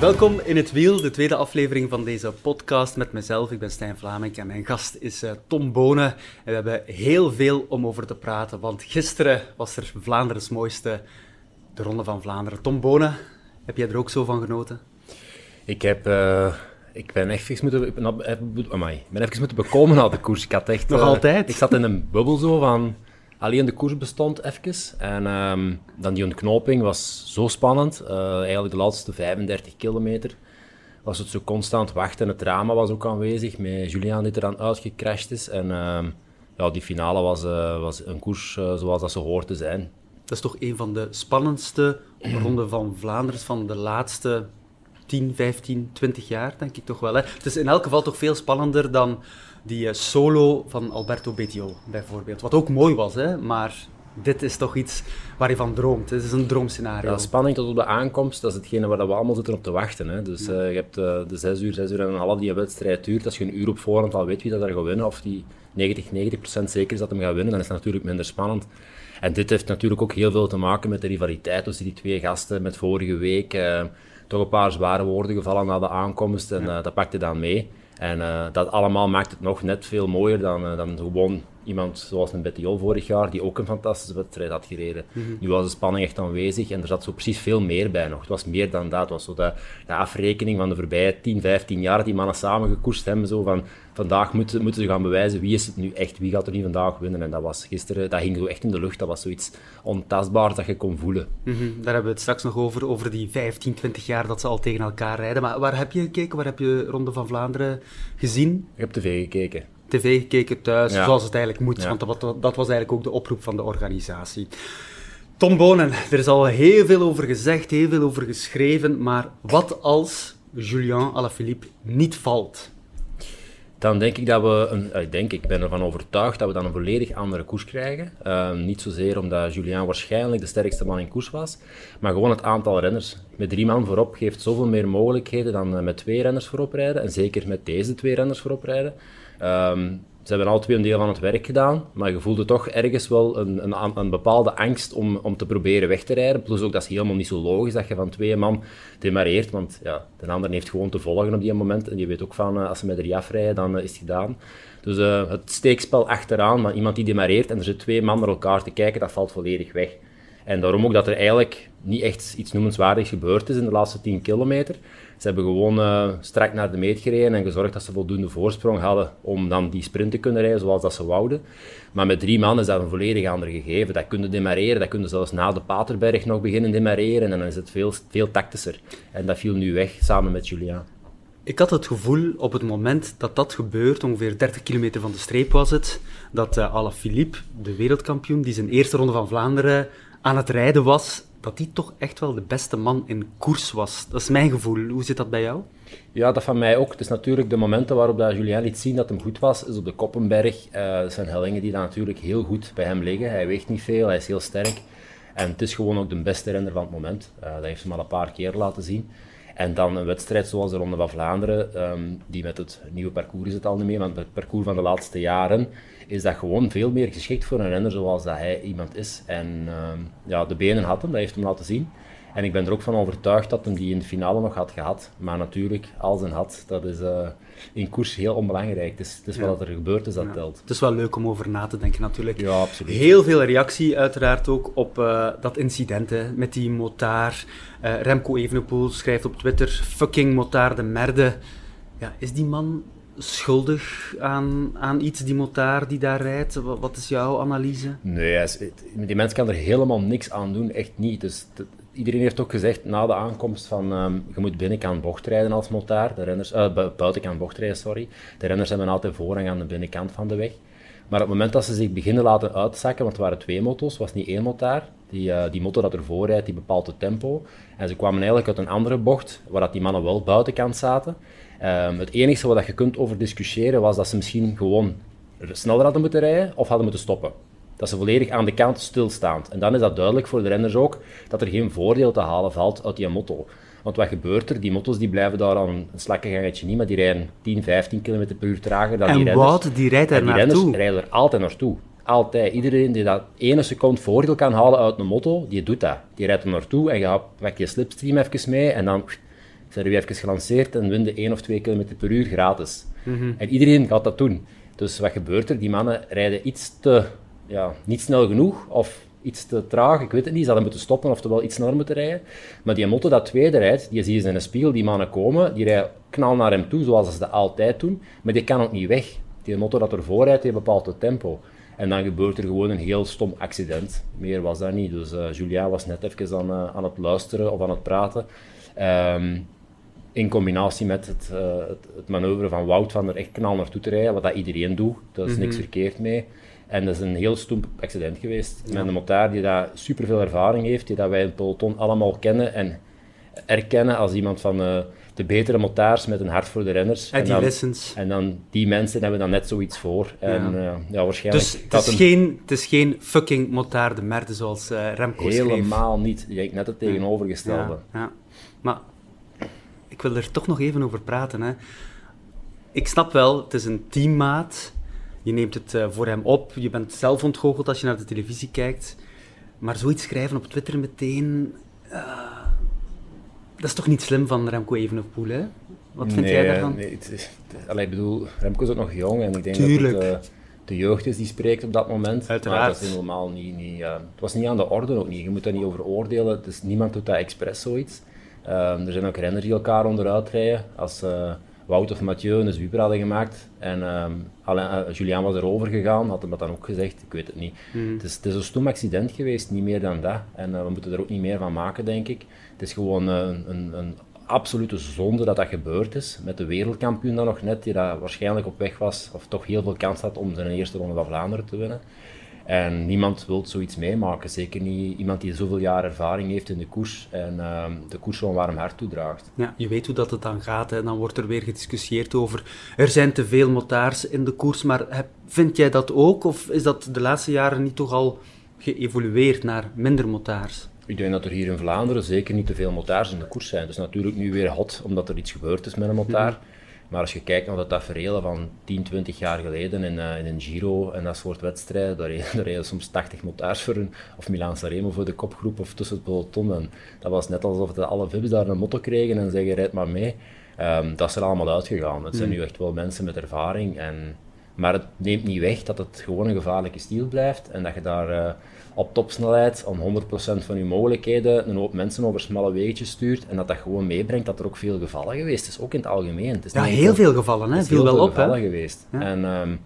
Welkom in het Wiel, de tweede aflevering van deze podcast met mezelf. Ik ben Stijn Vlaming en mijn gast is uh, Tom Bonen. En we hebben heel veel om over te praten, want gisteren was er Vlaanderen's mooiste, de Ronde van Vlaanderen. Tom Bonen, heb jij er ook zo van genoten? Ik heb... Uh, ik ben even moeten... Amai, ben even moeten bekomen na de koers. Ik had echt... Nog uh, altijd? Ik zat in een bubbel zo van alleen de koers bestond even. En um, dan die ontknoping was zo spannend. Uh, eigenlijk de laatste 35 kilometer was het zo constant wachten. Het drama was ook aanwezig met Julian die er dan uitgecrashed is. En uh, ja, die finale was, uh, was een koers uh, zoals dat ze hoort te zijn. Dat is toch een van de spannendste ronden van Vlaanderen van de laatste 10, 15, 20 jaar, denk ik toch wel. Hè? Het is in elk geval toch veel spannender dan die uh, solo van Alberto Bettiol, bijvoorbeeld. Wat ook mooi was, hè? maar dit is toch iets waar je van droomt. Het is een droomscenario. Ja, spanning tot op de aankomst, dat is hetgene waar we allemaal zitten op te wachten. Hè. Dus ja. uh, je hebt uh, de 6 uur, 6 uur en een half die een wedstrijd duurt. Als je een uur op voorhand al weet wie dat er gaat winnen, of die 90, 90% zeker is dat hem gaat winnen, dan is het natuurlijk minder spannend. En dit heeft natuurlijk ook heel veel te maken met de rivaliteit tussen die twee gasten met vorige week. Uh, toch een paar zware woorden gevallen na de aankomst en ja. dat pakte dan mee. En uh, dat allemaal maakt het nog net veel mooier dan, uh, dan gewoon iemand zoals een Betty vorig jaar, die ook een fantastische wedstrijd had gereden. Mm -hmm. Nu was de spanning echt aanwezig en er zat zo precies veel meer bij nog. Het was meer dan dat. Het was zo de, de afrekening van de voorbije 10, 15 jaar die mannen samen gekoerst hebben. Zo van, vandaag moeten, moeten ze gaan bewijzen wie is het nu echt, wie gaat er nu vandaag winnen. En dat was gisteren, dat hing zo echt in de lucht. Dat was zoiets ontastbaars dat je kon voelen. Mm -hmm. Daar hebben we het straks nog over, over die 15, 20 jaar dat ze al tegen elkaar rijden. Maar waar heb je gekeken? Waar heb je Ronde van Vlaanderen gezien? Ik heb tv gekeken tv gekeken thuis, ja. zoals het eigenlijk moet. Want dat, dat, was eigenlijk ook de oproep van de organisatie. Tom Bonen, er is al heel veel over gezegd, heel veel over geschreven, maar wat als Julien Alaphilippe niet valt? Dan denk ik dat we, een, ik denk, ik ben ervan overtuigd dat we dan een volledig andere koers krijgen. Uh, niet zozeer omdat Julien waarschijnlijk de sterkste man in koers was, maar gewoon het aantal renners. Met drie man voorop geeft zoveel meer mogelijkheden dan met twee renners voorop rijden. En zeker met deze twee renners voorop rijden. Um, ze hebben al twee een deel van het werk gedaan, maar je voelde toch ergens wel een, een, een, bepaalde angst om, om te proberen weg te rijden. Plus ook, dat is helemaal niet zo logisch dat je van twee man demareert, want ja, de ander heeft gewoon te volgen op die moment. En je weet ook van, als ze met drie afrijden, dan uh, is het gedaan. Dus uh, het steekspel achteraan, maar iemand die demareert en er zitten twee man naar elkaar te kijken, dat valt volledig weg. En daarom ook dat er eigenlijk niet echt iets noemenswaardigs gebeurd is in de laatste 10 kilometer. Ze hebben gewoon uh, strak naar de meet gereden en gezorgd dat ze voldoende voorsprong hadden om dan die sprint te kunnen rijden zoals dat ze wouden. Maar met drie man is dat een volledig ander gegeven. Dat kunnen demareren, dat kunnen zelfs na de Paterberg nog beginnen demareren en dan is het veel, veel tactischer. En dat viel nu weg samen met Julian. Ik had het gevoel op het moment dat dat gebeurt, ongeveer 30 kilometer van de streep was het, dat uh, Alaphilippe, de wereldkampioen, die zijn eerste ronde van Vlaanderen aan het rijden was, dat hij toch echt wel de beste man in koers was. Dat is mijn gevoel. Hoe zit dat bij jou? Ja, dat van mij ook. Het is natuurlijk de momenten waarop dat Julien liet zien dat hem goed was, is op de Koppenberg. Uh, dat zijn hellingen die dan natuurlijk heel goed bij hem liggen. Hij weegt niet veel, hij is heel sterk. En het is gewoon ook de beste renner van het moment. Uh, dat heeft hij al een paar keer laten zien. En dan een wedstrijd zoals de Ronde van Vlaanderen, um, die met het nieuwe parcours is het al niet meer, maar het parcours van de laatste jaren, is dat gewoon veel meer geschikt voor een renner zoals dat hij iemand is. En um, ja, de benen had hem, dat heeft hem laten zien. En ik ben er ook van overtuigd dat hij die in de finale nog had gehad. Maar natuurlijk, als een had, dat is uh, in koers heel onbelangrijk. Het is, het is ja. wat er gebeurd is dat ja. telt. Het is wel leuk om over na te denken natuurlijk. Ja, absoluut. Heel veel reactie uiteraard ook op uh, dat incident hè, met die motaar. Uh, Remco Evenepoel schrijft op Twitter, fucking motaar de merde. Ja, is die man schuldig aan, aan iets, die motaar die daar rijdt? Wat, is jouw analyse? Nee, die mens kan er helemaal niks aan doen, echt niet. Dus iedereen heeft ook gezegd na de aankomst van um, je moet binnenkant bocht rijden als motaar. De renners, uh, buitenkant bocht rijden, sorry. De renners hebben altijd voorrang aan de binnenkant van de weg. Maar op het moment dat ze zich beginnen laten uitzakken, want het waren twee motos, was niet één motaar. Die, uh, die motor dat ervoor rijdt, die bepaalt het tempo. En ze kwamen eigenlijk uit een andere bocht, waar dat die mannen wel buitenkant zaten. Um, het enige wat je kunt over discussiëren was dat ze misschien gewoon sneller hadden moeten rijden of hadden moeten stoppen. Dat ze volledig aan de kant stilstaand. En dan is dat duidelijk voor de renners ook dat er geen voordeel te halen valt uit die motto. Want wat gebeurt er? Die motto's die blijven daar aan een slakkengangetje niet, maar die rijden 10, 15 km per uur trager dan en die renners. Wout, die rijdt die naartoe. renners rijden er altijd naartoe. Altijd. Iedereen die dat ene seconde voordeel kan halen uit een motto, die doet dat. Die rijdt er naartoe en je pakt je slipstream even mee en dan zijn er weer even gelanceerd en winnen 1 of 2 km per uur gratis. En iedereen gaat dat doen. Dus wat gebeurt er? Die mannen rijden iets te, ja, niet snel genoeg of iets te traag, ik weet het niet. Ze hadden moeten stoppen of wel iets sneller moeten rijden. Maar die motor dat tweede rijdt, die zie je in een spiegel, die mannen komen, die rijden knal naar hem toe, zoals ze dat altijd doen. Maar die kan ook niet weg. Die motor dat ervoor rijdt, die bepaalt het tempo. En dan gebeurt er gewoon een heel stom accident. Meer was dat niet. Dus uh, Julia was net even aan, uh, aan het luisteren of aan het praten. Um, in combinatie met het, uh, het, het, manoeuvre van Wout van er echt knal naartoe te rijden, wat dat iedereen doet. Daar is mm -hmm. niks verkeerd mee. En dat is een heel stom accident geweest. Ja. Met een motaar die daar superveel ervaring heeft, die dat wij in het peloton allemaal kennen en erkennen als iemand van uh, de betere motaars met een hart voor de renners. En, en die dan, lessons. En dan die mensen hebben dan net zoiets voor. En ja, uh, ja waarschijnlijk... Dus het is, een... geen, het is geen fucking motaar de merde zoals Remco Helemaal schreef. niet. Je denkt net het tegenovergestelde. Ja, ja. Maar ik wil er toch nog even over praten. Hè. Ik snap wel, het is een teammaat. Je neemt het uh, voor hem op. Je bent zelf ontgoocheld als je naar de televisie kijkt. Maar zoiets schrijven op Twitter meteen... Uh, dat is toch niet slim van Remco Evenepoel, hè? Wat vind nee, jij daarvan? Nee, het is, allee, ik bedoel, Remco is ook nog jong en ik denk Tuurlijk. dat het uh, de jeugd is die spreekt op dat moment. Uiteraard. Maar dat is helemaal niet... niet uh, het was niet aan de orde ook niet. Je moet daar niet over oordelen. Dus niemand doet dat expres zoiets. Um, er zijn ook renners die elkaar onderuit rijden. Als uh, Wout of Mathieu een zwieper hadden gemaakt en um, Alain, uh, Julian was erover gegaan, had hem dat dan ook gezegd, ik weet het niet. Mm. Het, is, het is een stom accident geweest, niet meer dan dat. En uh, we moeten er ook niet meer van maken, denk ik. Het is gewoon een, een, een absolute zonde dat dat gebeurd is. Met de wereldkampioen dan nog net, die dat waarschijnlijk op weg was, of toch heel veel kans had om zijn eerste ronde van Vlaanderen te winnen. En niemand wil zoiets meemaken. Zeker niet iemand die zoveel jaar ervaring heeft in de koers en uh, de koers zo'n warm hart toedraagt. Ja, je weet hoe dat het dan gaat. Hè. Dan wordt er weer gediscussieerd over er zijn te veel motaars in de koers. Maar heb, vind jij dat ook? Of is dat de laatste jaren niet toch al geëvolueerd naar minder motaars? Ik denk dat er hier in Vlaanderen zeker niet te veel motaars in de koers zijn. Is natuurlijk nu weer hot omdat er iets gebeurd is met een motaar. Maar als je kijkt naar de tafereelen van 10, 20 jaar geleden in, uh, in een Giro en dat soort wedstrijden, daar reden, soms 80 motaars voor een, of Milaan Sanremo voor de kopgroep of tussen het peloton. En dat was net alsof de alle vibs daar een motto kregen en zeggen, rijd maar mee. Um, dat is er allemaal uitgegaan. Het zijn mm. nu echt wel mensen met ervaring. En, maar het neemt niet weg dat het gewoon een gevaarlijke stiel blijft en dat je daar... Uh, op topsnelheid, aan 100% van je mogelijkheden, een hoop mensen over smalle weetjes stuurt en dat dat gewoon meebrengt dat er ook veel gevallen geweest is, ook in het algemeen. Het is ja, heel veel gevallen, hè? Het is heel wel veel op, gevallen hè? geweest. Ja. En um,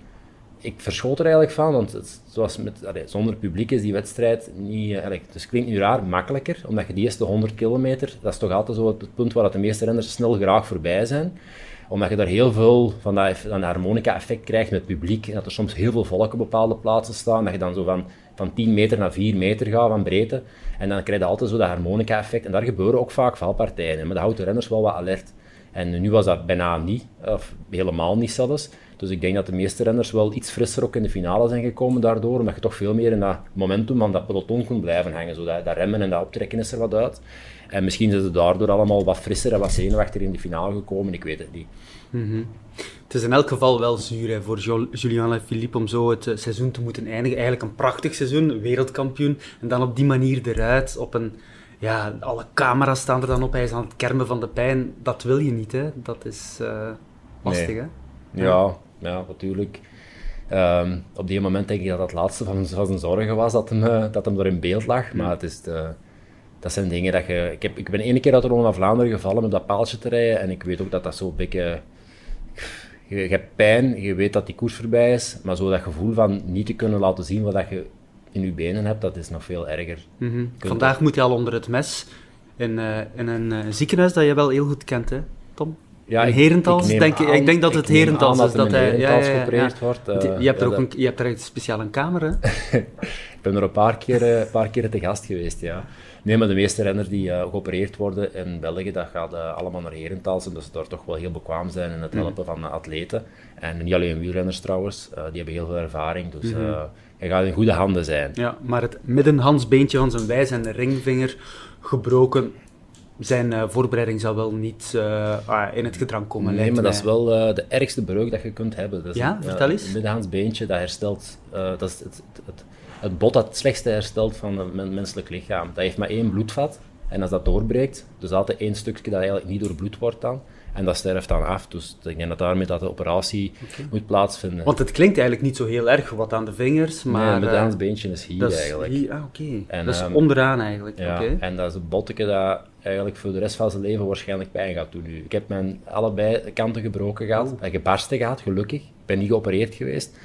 ik verschoot er eigenlijk van, want het, zoals met, allee, zonder publiek is die wedstrijd niet, allee, het klinkt nu raar, makkelijker, omdat je die eerste 100 kilometer, dat is toch altijd zo het punt waar de meeste renners snel graag voorbij zijn omdat je daar heel veel van dat, harmonica-effect krijgt met publiek. En dat er soms heel veel volk op bepaalde plaatsen staan. Dat je dan zo van, van 10 meter naar 4 meter gaat van breedte. En dan krijg je altijd zo dat harmonica-effect. En daar gebeuren ook vaak valpartijen. Maar dat houdt de renners wel wat alert. En nu was dat bijna niet, of helemaal niet zelfs. Dus ik denk dat de meeste renners wel iets frisser ook in de finale zijn gekomen daardoor, omdat je toch veel meer in dat momentum van dat peloton kon blijven hangen. Zo dat, dat remmen en dat optrekken is er wat uit. En misschien zijn ze daardoor allemaal wat frisser en wat zenuwachtiger in de finale gekomen, ik weet het niet. Mm -hmm. Het is in elk geval wel zuur hè, voor Julian en Philippe om zo het seizoen te moeten eindigen. Eigenlijk een prachtig seizoen, wereldkampioen. En dan op die manier eruit, op een... Ja, alle camera's staan er dan op, hij is aan het kermen van de pijn. Dat wil je niet, hè. Dat is uh, lastig, nee. hè. Ja, ja, natuurlijk. Um, op die moment denk ik dat dat het laatste van, van zijn zorgen was, dat hem, uh, dat hem er in beeld lag. Maar het is de, dat zijn dingen dat je... Ik, heb, ik ben één keer uit de Ronde van Vlaanderen gevallen met dat paaltje te rijden en ik weet ook dat dat zo een beetje... Je, je hebt pijn, je weet dat die koers voorbij is, maar zo dat gevoel van niet te kunnen laten zien wat dat je in je benen hebt, dat is nog veel erger. Mm -hmm. Vandaag moet je al onder het mes in, uh, in een uh, ziekenhuis dat je wel heel goed kent, hè, Tom? Ja, Herentals, ik, denk, aan, ik denk dat het Herentals is. Dat hij ja, ja, geopereerd ja. wordt. Uh, je hebt er ook een, je hebt er een speciale kamer, hè? ik ben er een paar keer, een paar keer te gast geweest, ja. Nee, maar de meeste renners die uh, geopereerd worden in België, dat gaat uh, allemaal naar Herentals. En dat ze daar toch wel heel bekwaam zijn in het helpen mm. van atleten. En niet alleen wielrenners trouwens, die hebben heel veel ervaring. Dus mm -hmm. hij gaat in goede handen zijn. Ja, maar het middenhandsbeentje van zijn wijs en de ringvinger gebroken. Zijn uh, voorbereiding zal wel niet uh, in het gedrang komen. Nee, maar dat is wel uh, de ergste breuk dat je kunt hebben. Dat is, ja, vertel eens. Het middenhandsbeentje, dat herstelt... dat is het, het, het, bot dat het slechtste herstelt van het menselijk lichaam. Dat heeft maar één bloedvat. En als dat doorbreekt, dus altijd één stukje dat eigenlijk niet doorbloed wordt dan, en dat sterft dan af. Dus ik denk dat daarmee dat de operatie moet plaatsvinden. Want het klinkt eigenlijk niet zo heel erg wat aan de vingers, maar... Nee, het uh, beentje is hier is eigenlijk. Hier, ah, oké. Dat is um, onderaan eigenlijk. Ja, okay. en dat is een botteke dat eigenlijk voor de rest van zijn leven waarschijnlijk pijn gaat doen nu. Ik heb mijn allebei kanten gebroken gehad, gebarsten gehad, gelukkig. Ik ben niet geopereerd geweest,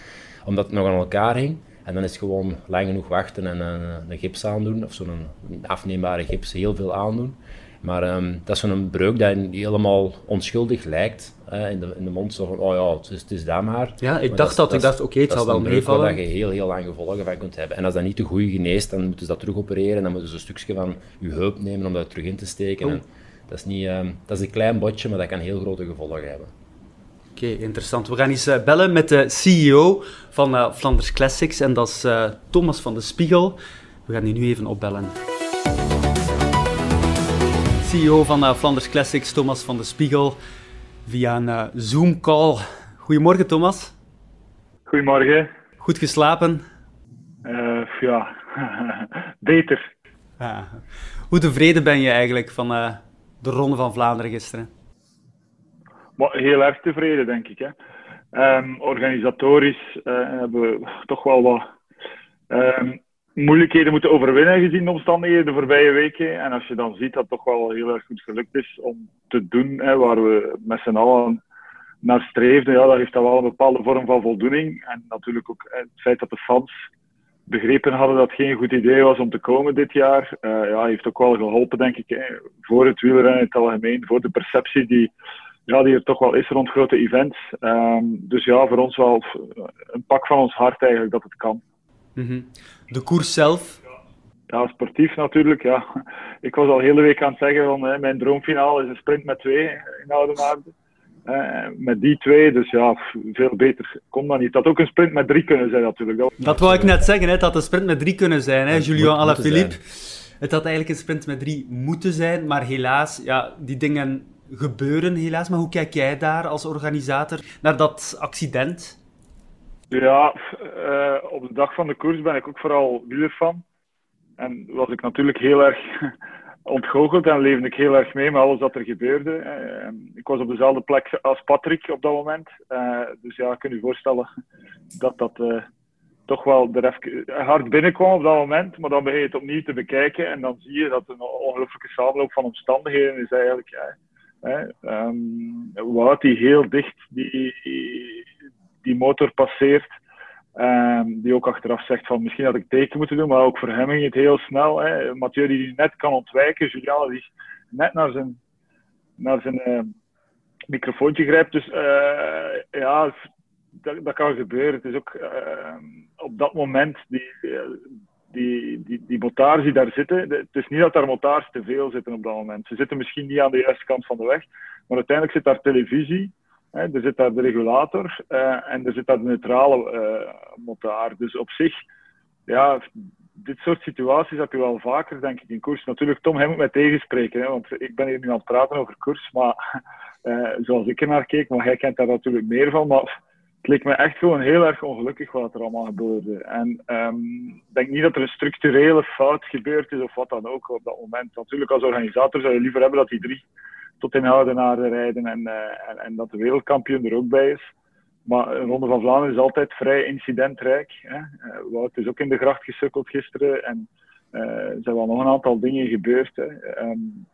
omdat het nog aan elkaar hing. En dan is het gewoon lang genoeg wachten en een, een gips aandoen, of zo'n afneembare gips, heel veel aandoen. Maar um, dat is zo'n breuk die helemaal onschuldig lijkt. Uh, in, de, in de mond zo van, oh ja, het is, het is dat maar. Ja, ik dacht dat, dat, ik dacht, oké, okay, het zal wel meevallen. Dat je heel, heel lang gevolgen van kunt hebben. En als dat niet de goede geneest, dan moeten ze dat terug opereren. Dan moeten ze een stukje van je heup nemen om dat terug in te steken. Oh. En dat, is niet, um, dat is een klein botje, maar dat kan heel grote gevolgen hebben. Oké, okay, interessant. We gaan eens uh, bellen met de CEO van uh, Flanders Classics. En dat is Thomas van de Spiegel. We gaan die nu even opbellen. CEO van uh, Flanders Classics, Thomas van de Spiegel, via een uh, Zoom-call. Goedemorgen, Thomas. Goedemorgen. Goed geslapen? Uh, ja, beter. Ah. Hoe tevreden ben je eigenlijk van de Ronde van Vlaanderen gisteren? Maar heel erg tevreden, denk ik. Hè. Um, organisatorisch hebben we toch wel wat um, moeilijkheden moeten overwinnen gezien de omstandigheden de voorbije weken. En als je dan ziet dat het toch wel heel erg goed gelukt is om te doen hè, waar we met z'n allen naar streefden, ja, dat heeft dat wel een bepaalde vorm van voldoening. En natuurlijk ook het feit dat de fans begrepen hadden dat het geen goed idee was om te komen dit jaar, uh, ja, heeft ook wel geholpen, denk ik, voor het wielrennen in het algemeen, voor de perceptie die, ja, die er toch wel is rond grote events. Um, dus ja, voor ons wel een pak van ons hart eigenlijk dat het kan. Mm -hmm. De koers zelf? Ja, sportief natuurlijk. Ja. Ik was al hele week aan het zeggen van hè, mijn droomfinale is een sprint met twee in. Uh, met die twee, dus ja, veel beter kon dat niet. Dat had ook een sprint met drie kunnen zijn natuurlijk. Dat, dat wou ik net zeggen, hè. het had een sprint met drie kunnen zijn. Hè. Julian Alaphilippe. Het had eigenlijk een sprint met drie moeten zijn, maar helaas, ja, die dingen gebeuren helaas. Maar hoe kijk jij daar als organisator naar dat accident? Ja, uh, op de dag van de koers ben ik ook vooral wielerfan. En was ik natuurlijk heel erg ontgoocheld en leefde ik heel erg mee met alles wat er gebeurde. Uh, ik was op dezelfde plek als Patrick op dat moment. Uh, dus ja, ik kan je voorstellen dat dat toch wel er even hard binnenkwam op dat moment. Maar dan begin je het opnieuw te bekijken en dan zie je dat een ongelooflijke samenloop van omstandigheden is eigenlijk. um, Wout die heel dicht die, die motor passeert. Um, die ook achteraf zegt van misschien had ik teken moeten doen, maar ook voor hem ging het heel snel. Hè. Mathieu die net kan ontwijken, Julian die net naar zijn, naar zijn uh, microfoontje grijpt. Dus uh, ja, dat, kan gebeuren. Het is ook uh, op dat moment die, die, die, die motards die daar zitten. Het is niet dat daar motards te veel zitten op dat moment. Ze zitten misschien niet aan de juiste kant van de weg, maar uiteindelijk zit daar televisie er zit daar de regulator uh, en er zit daar de neutrale uh. Dus op zich, ja, dit soort situaties heb je wel vaker, denk ik, in koers. Natuurlijk, Tom, hij moet mij tegenspreken, hè, want ik ben hier nu aan het praten over koers, maar uh, zoals ik er naar keek, maar hij kent daar natuurlijk meer van. Maar het leek me echt gewoon heel erg ongelukkig wat er allemaal gebeurde. En um, ik denk niet dat er een structurele fout gebeurd is of wat dan ook op dat moment. Natuurlijk, als organisator zou je liever hebben dat die drie tot in Oudenaarde rijden en, uh, en, en, dat de wereldkampioen er ook bij is. Maar een Ronde van Vlaanderen is altijd vrij incidentrijk. Hè. Uh, Wout is ook in de gracht gesukkeld gisteren en uh, er zijn wel nog een aantal dingen gebeurd. Hè. Um,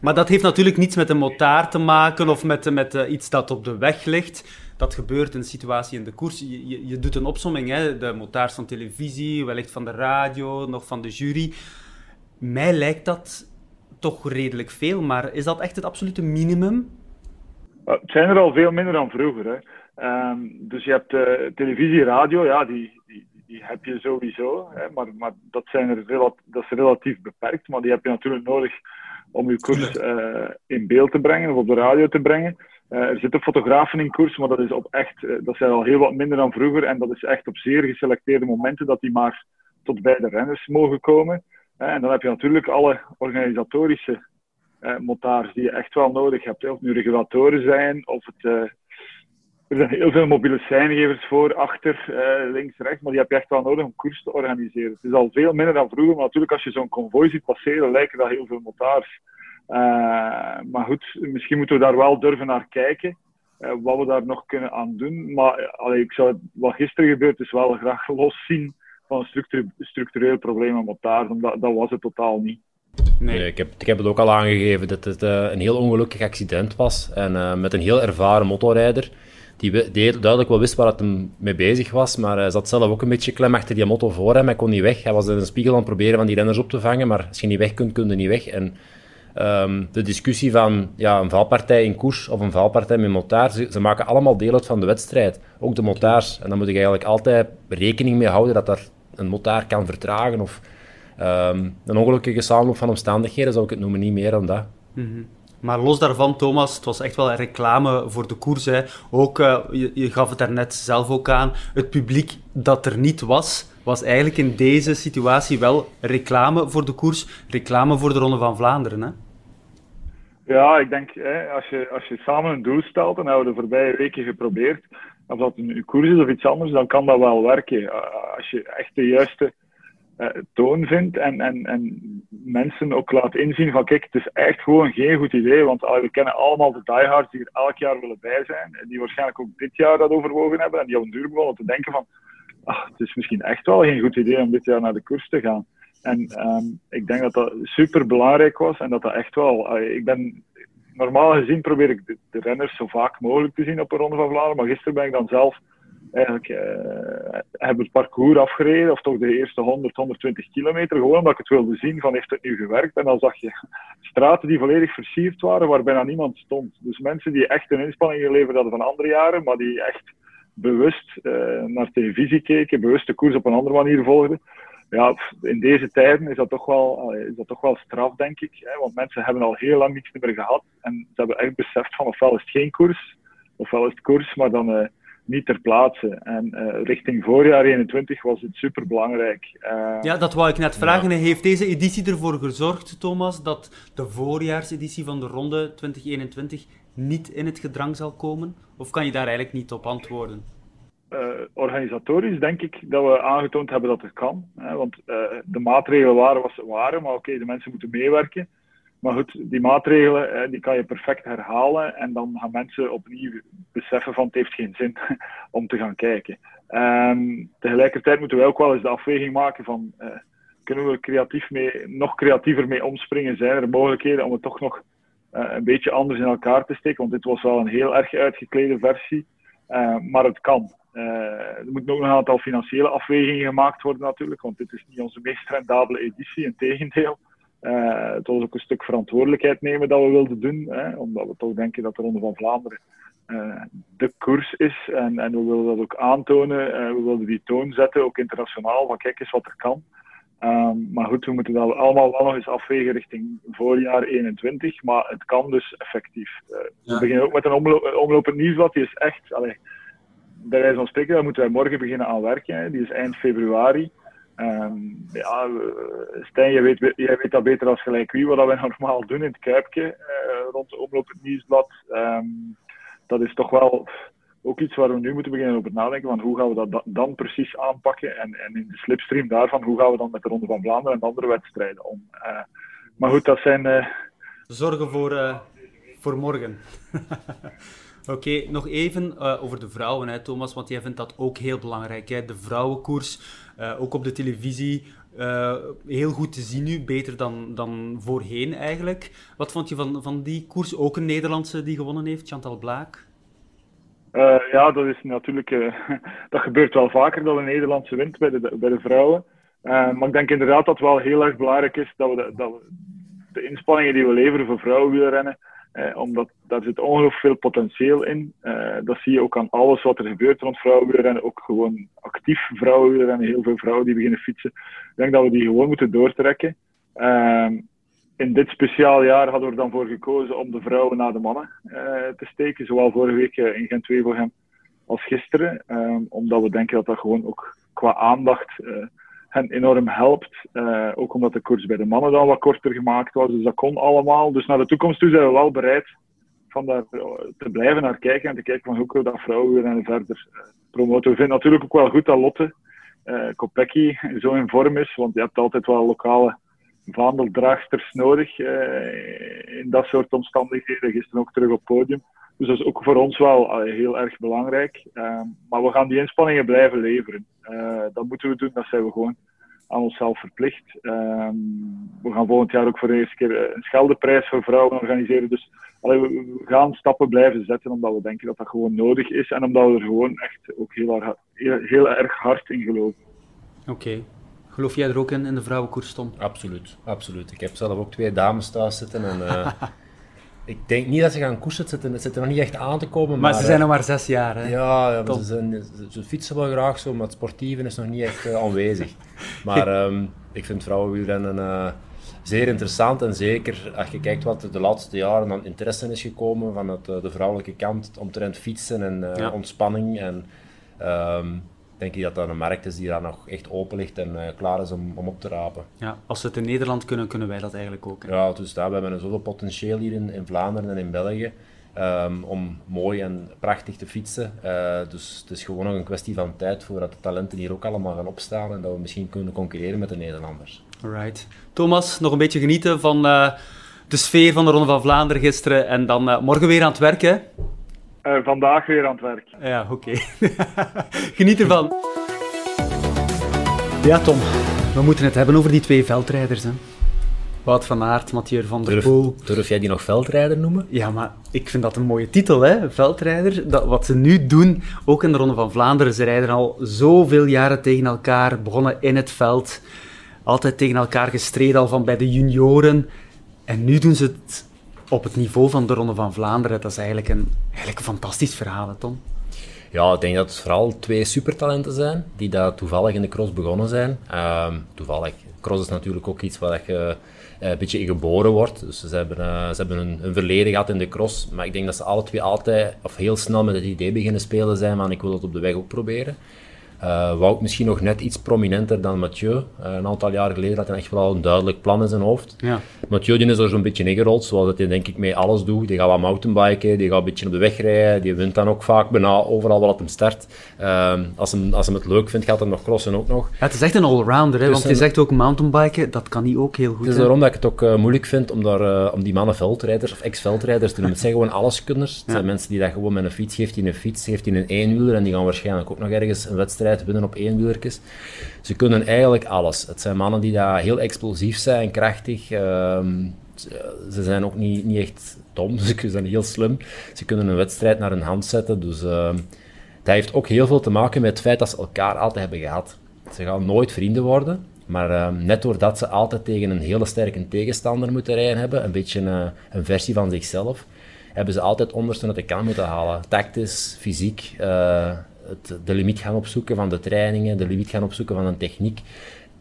maar dat heeft natuurlijk niets met een motaar te maken of met, met iets dat op de weg ligt. Dat gebeurt in een situatie in de koers. Je, je, je doet een opsomming, hè? de motaars van televisie, wellicht van de radio, nog van de jury. Mij lijkt dat toch redelijk veel, maar is dat echt het absolute minimum? Het zijn er al veel minder dan vroeger. Hè. Um, dus je hebt uh, televisie, radio, ja, die, die, die heb je sowieso. Hè, maar, maar dat, zijn er dat is relatief beperkt, maar die heb je natuurlijk nodig om je koers uh, in beeld te brengen of op de radio te brengen. Uh, er zitten fotografen in koers, maar dat, is op echt, dat zijn al heel wat minder dan vroeger. En dat is echt op zeer geselecteerde momenten dat die maar tot bij de renners mogen komen. En dan heb je natuurlijk alle organisatorische eh, die je echt wel nodig hebt. Of nu regulatoren zijn, of het, uh, er zijn heel veel mobiele seingevers voor, achter, uh, links, rechts, maar die heb je echt wel nodig om koers te organiseren. Het is al veel minder dan vroeger, maar natuurlijk als je zo'n konvooi ziet passeren, lijken dat heel veel. Uh, maar goed, misschien moeten we daar wel durven naar kijken, wat we daar nog kunnen aan doen. Maar ik zou wat gisteren gebeurd is wel graag los zien van een structure, structureel probleem aan motards, omdat dat was het totaal niet. Nee. nee. ik, heb, ik heb het ook al aangegeven dat het uh, een heel ongelukkig accident was. En uh, met een heel ervaren motorrijder, die, die duidelijk wel wist waar het hem mee bezig was, maar hij zat zelf ook een beetje klem achter die motor voor hem. Hij kon niet weg. Hij was in een spiegel aan het proberen van die renners op te vangen, maar als je niet weg kunt, kun je niet weg. En um, de discussie van ja, een valpartij in koers of een valpartij met motaar, ze, ze, maken allemaal deel uit van de wedstrijd. Ook de motaars. En dan moet je eigenlijk altijd rekening mee houden dat er een motaar kan vertragen of Um, een ongelukkige samenloop van omstandigheden zou ik het noemen, niet meer dan dat. Mm -hmm. Maar los daarvan, Thomas, het was echt wel een reclame voor de koers. Hè. Ook, uh, je, je, gaf het daarnet zelf ook aan, het publiek dat er niet was, was eigenlijk in deze situatie wel reclame voor de koers, reclame voor de Ronde van Vlaanderen. Hè? Ja, ik denk, hè, als, je, als je samen een doel stelt, en dat hebben we de voorbije weken geprobeerd, of dat een koers is of iets anders, dan kan dat wel werken. Als je echt de juiste uh, toon vindt en, en, en mensen ook laat inzien van kijk, het is echt gewoon geen goed idee, want uh, we kennen allemaal de diehards die er elk jaar willen bij zijn en die waarschijnlijk ook dit jaar dat overwogen hebben en die op een duur begonnen te denken van ach, het is misschien echt wel geen goed idee om dit jaar naar de koers te gaan. En um, ik denk dat dat super belangrijk was en dat dat echt wel, uh, ik ben normaal gezien probeer ik de, renners zo vaak mogelijk te zien op een Ronde van Vlaanderen, maar gisteren ben ik dan zelf eigenlijk hebben het parcours afgereden, of toch de eerste 100, 120 kilometer, gewoon omdat ik het wilde zien van heeft het nu gewerkt. En dan zag je straten die volledig versierd waren, waar bijna niemand stond. Dus mensen die echt een inspanning geleverd hadden van andere jaren, maar die echt bewust uh, naar televisie keken, bewust de koers op een andere manier volgden. Ja, in deze tijden is dat toch wel, is dat toch wel straf, denk ik. Hè? Want mensen hebben al heel lang niets meer gehad. En ze hebben echt beseft van ofwel is het geen koers, ofwel is het koers, maar dan... Uh, niet ter plaatse. En uh, richting voorjaar 21 was het super belangrijk. Uh, ja, dat wou ik net vragen. Ja. Heeft deze editie ervoor gezorgd, Thomas, dat de voorjaarseditie van de ronde 2021 niet in het gedrang zal komen? Of kan je daar eigenlijk niet op antwoorden? Uh, organisatorisch denk ik dat we aangetoond hebben dat het kan. Hè, want de maatregelen waren wat ze waren, maar oké, de mensen moeten meewerken. Maar goed, die maatregelen die kan je perfect herhalen en dan gaan mensen opnieuw beseffen van het heeft geen zin om te gaan kijken. Um, tegelijkertijd moeten we ook wel eens de afweging maken van uh, kunnen we creatief mee, nog creatiever mee omspringen? Zijn er mogelijkheden om het toch nog een beetje anders in elkaar te steken? Want dit was wel een heel erg uitgeklede versie, maar het kan. Er moeten ook nog een aantal financiële afwegingen gemaakt worden natuurlijk, want dit is niet onze meest rendabele editie, in tegendeel. Uh, het was ook een stuk verantwoordelijkheid nemen dat we wilden doen, hè, omdat we toch denken dat de Ronde van Vlaanderen uh, de koers is. En, en, we willen dat ook aantonen. Uh, we wilden die toon zetten, ook internationaal, van kijk eens wat er kan. Um, maar goed, we moeten dat allemaal wel nog eens afwegen richting voorjaar 21. Maar het kan dus effectief. Ja. We beginnen ook met een omlo omlopend nieuwsblad. Die is echt, allee, bij wijze van spreken, daar moeten wij morgen beginnen aan werken. Hè. Die is eind februari. Um, ja, Stijn, jij weet, weet dat beter als gelijk wie, wat wij normaal doen in het Kuipje, uh, rond de omloop het nieuwsblad. Um, dat is toch wel ook iets waar we nu moeten beginnen over nadenken, van hoe gaan we dat dan precies aanpakken en, en in de slipstream daarvan, hoe gaan we dan met de Ronde van Vlaanderen en andere wedstrijden om. Uh, maar goed, dat zijn... Zorgen voor, voor morgen. Oké, nog even uh, over de vrouwen, hè, Thomas, want jij vindt dat ook heel belangrijk. Hè? De vrouwenkoers, uh, ook op de televisie, uh, heel goed te zien nu, beter dan, dan voorheen eigenlijk. Wat vond je van, van die koers? Ook een Nederlandse die gewonnen heeft, Chantal Blaak? ja, dat is natuurlijk, dat gebeurt wel vaker dat een Nederlandse wint bij de, bij de vrouwen. maar ik denk inderdaad dat het wel heel erg belangrijk is dat we de, dat we de inspanningen die we leveren voor vrouwenwielrennen, eh, omdat daar zit ongelooflijk veel potentieel in. Eh, dat zie je ook aan alles wat er gebeurt rond vrouwenwielrennen. Ook gewoon actief vrouwenwielrennen. Heel veel vrouwen die beginnen fietsen. Ik denk dat we die gewoon moeten doortrekken. Uh, in dit speciaal jaar hadden we er dan voor gekozen om de vrouwen naar de mannen uh, te steken. Zowel vorige week eh, in Gent-Wevelgem als gisteren. Ehm, omdat we denken dat dat gewoon ook qua aandacht eh, hen enorm helpt. Uh, ook omdat de koers bij de mannen dan wat korter gemaakt was. Dus dat kon allemaal. Dus naar de toekomst toe zijn we wel bereid van daar te blijven naar kijken en te kijken van hoe kunnen we dat vrouwen en verder promoten. We vinden natuurlijk ook wel goed dat Lotte uh, Kopecky zo in vorm is, want je hebt altijd wel lokale vaandeldraagsters nodig in dat soort omstandigheden. Gisteren ook terug op podium. Dus dat is ook voor ons wel heel erg belangrijk. Ehm, maar we gaan die inspanningen blijven leveren. dat moeten we doen, dat zijn we gewoon aan onszelf verplicht. Ehm, we gaan volgend jaar ook voor de eerste keer een scheldeprijs voor vrouwen organiseren. Dus we gaan stappen blijven zetten omdat we denken dat dat gewoon nodig is en omdat we er gewoon echt ook heel, erg, heel, erg hard in geloven. Oké. Geloof jij er ook in, in de vrouwenkoers, Tom? Absoluut, absoluut. Ik heb zelf ook twee dames thuis zitten en uh, ik denk niet dat ze gaan koersen. Het zit, er nog niet echt aan te komen. Maar, ze zijn nog maar zes jaar, hè? Ja, ja ze, zijn, ze, fietsen wel graag zo, maar het sportieve is nog niet echt uh, aanwezig. Maar um, ik vind vrouwenwielrennen uh, zeer interessant. En zeker als je kijkt wat er de laatste jaren aan interesse is gekomen van het, de vrouwelijke kant omtrent fietsen en ja. ontspanning. En, um, denk ik dat dat een markt is die daar nog echt open ligt en uh, klaar is om, om op te rapen. Ja, als we het in Nederland kunnen, kunnen wij dat eigenlijk ook. Hè? Ja, dus daar, we hebben zoveel potentieel hier in, in Vlaanderen en in België. Um, om mooi en prachtig te fietsen. Uh, dus het is gewoon nog een kwestie van tijd voordat de talenten hier ook allemaal gaan opstaan en dat we misschien kunnen concurreren met de Nederlanders. Alright. Thomas, nog een beetje genieten van uh, de sfeer van de Ronde van Vlaanderen gisteren en dan morgen weer aan het werken. Uh, vandaag weer aan het werk. Ja, oké. Geniet ervan. Ja, Tom. We moeten het hebben over die twee veldrijders. Hè. Wout van Aert, Mathieu van der Poel. Durf jij die nog veldrijder noemen? Ja, maar ik vind dat een mooie titel, hè? veldrijder. Dat, wat ze nu doen, ook in de Ronde van Vlaanderen, ze rijden al zoveel jaren tegen elkaar, begonnen in het veld, altijd tegen elkaar gestreden, al van bij de junioren. En nu doen ze het op het niveau van de Ronde van Vlaanderen. Dat is eigenlijk een, eigenlijk een fantastisch verhaal, Tom. Ja, ik denk dat het vooral twee supertalenten zijn, die daar toevallig in de cross begonnen zijn. Uh, toevallig. Cross is natuurlijk ook iets waar je uh, een beetje in geboren wordt. Dus ze hebben, uh, ze hebben een, een, verleden gehad in de cross. Maar ik denk dat ze alle twee altijd, of heel snel met het idee beginnen spelen zijn van ik wil het op de weg ook proberen. Uh, Wout misschien nog net iets prominenter dan Mathieu. Uh, een aantal jaar geleden had hij echt wel een duidelijk plan in zijn hoofd. Ja. Mathieu die is er zo'n beetje ingerold, zoals dat hij denk ik mee alles doet. Die gaat wat mountainbiken, die gaat een beetje op de weg rijden, die wint dan ook vaak bijna overal wat hem start. Uh, als, hem, als hem het leuk vindt, gaat hij nog crossen ook nog. Ja, het is echt een allrounder, hè? Dus want je zegt ook mountainbiken, dat kan hij ook heel goed. Het is daarom dat ik het ook uh, moeilijk vind om, daar, om die mannen veldrijders of ex-veldrijders te noemen. Het zijn gewoon alleskunners. Het ja. zijn mensen die dat gewoon met een fiets, geeft hij een fiets, geeft hij een eenwieler en die gaan waarschijnlijk ook nog ergens een wedstrijd winnen op eenwielertjes. Ze kunnen eigenlijk alles. Het zijn mannen die daar heel explosief zijn, krachtig. Ehm, ze zijn ook niet, niet echt dom, ze zijn heel slim. Ze kunnen een wedstrijd naar hun hand zetten. Dus uh, dat heeft ook heel veel te maken met het feit dat ze elkaar altijd hebben gehad. Ze gaan nooit vrienden worden. Maar uh, net doordat ze altijd tegen een hele sterke tegenstander moeten rijden hebben, een beetje uh, een versie van zichzelf, hebben ze altijd onderste uit de kan moeten halen. Tactisch, fysiek, uh, het, de limiet gaan opzoeken van de trainingen, de limiet gaan opzoeken van een techniek.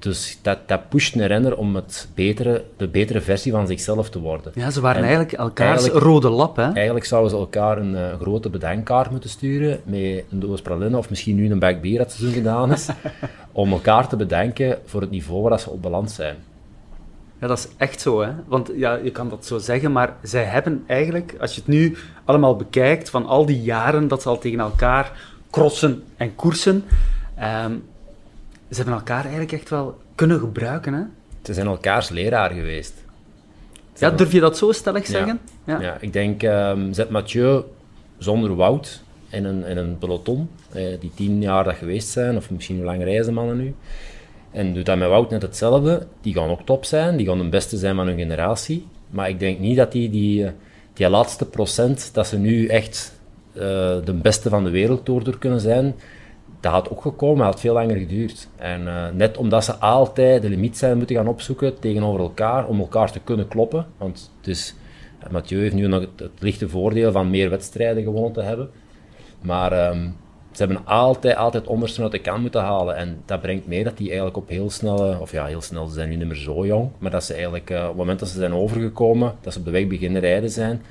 Dus dat, dat pusht een renner om het betere, de betere versie van zichzelf te worden. Ja, ze waren eigenlijk elkaars rode lap, hè? Eigenlijk zouden ze elkaar een uh, grote bedenkkaart moeten sturen met een doos praline of misschien nu een bak bier dat seizoen gedaan is, om elkaar te bedenken voor het niveau waar ze op balans zijn. Ja, dat is echt zo, hè. Want ja, je kan dat zo zeggen, maar zij hebben eigenlijk, als je het nu allemaal bekijkt, van al die jaren dat ze al tegen elkaar crossen en koersen. Ehm, ze hebben elkaar eigenlijk echt wel kunnen gebruiken. Hè? Ze zijn elkaars leraar geweest. ja, durf je dat zo stellig zeggen? Ja, ja. ik denk, um, zet Mathieu zonder Wout in een, in een peloton, eh, die tien jaar dat geweest zijn, of misschien hoe lang reizen mannen nu. En doet dat met Wout net hetzelfde. Die gaan ook top zijn, die gaan de beste zijn van hun generatie. Maar ik denk niet dat die, die, die laatste procent, dat ze nu echt de beste van de wereld door kunnen zijn, dat had ook gekomen, maar had veel langer geduurd. En uh, net omdat ze altijd de limiet zijn moeten gaan opzoeken tegenover elkaar, om elkaar te kunnen kloppen. Want dus, Mathieu heeft nu nog het, het lichte voordeel van meer wedstrijden gewonnen te hebben. Maar um, ze hebben altijd, altijd onderste uit de kan moeten halen. En dat brengt mee dat die eigenlijk op heel snel, of ja, heel snel, ze zijn nu niet meer zo jong, maar dat ze eigenlijk, uh, op het moment dat ze zijn overgekomen, dat ze op de weg beginnen rijden zijn,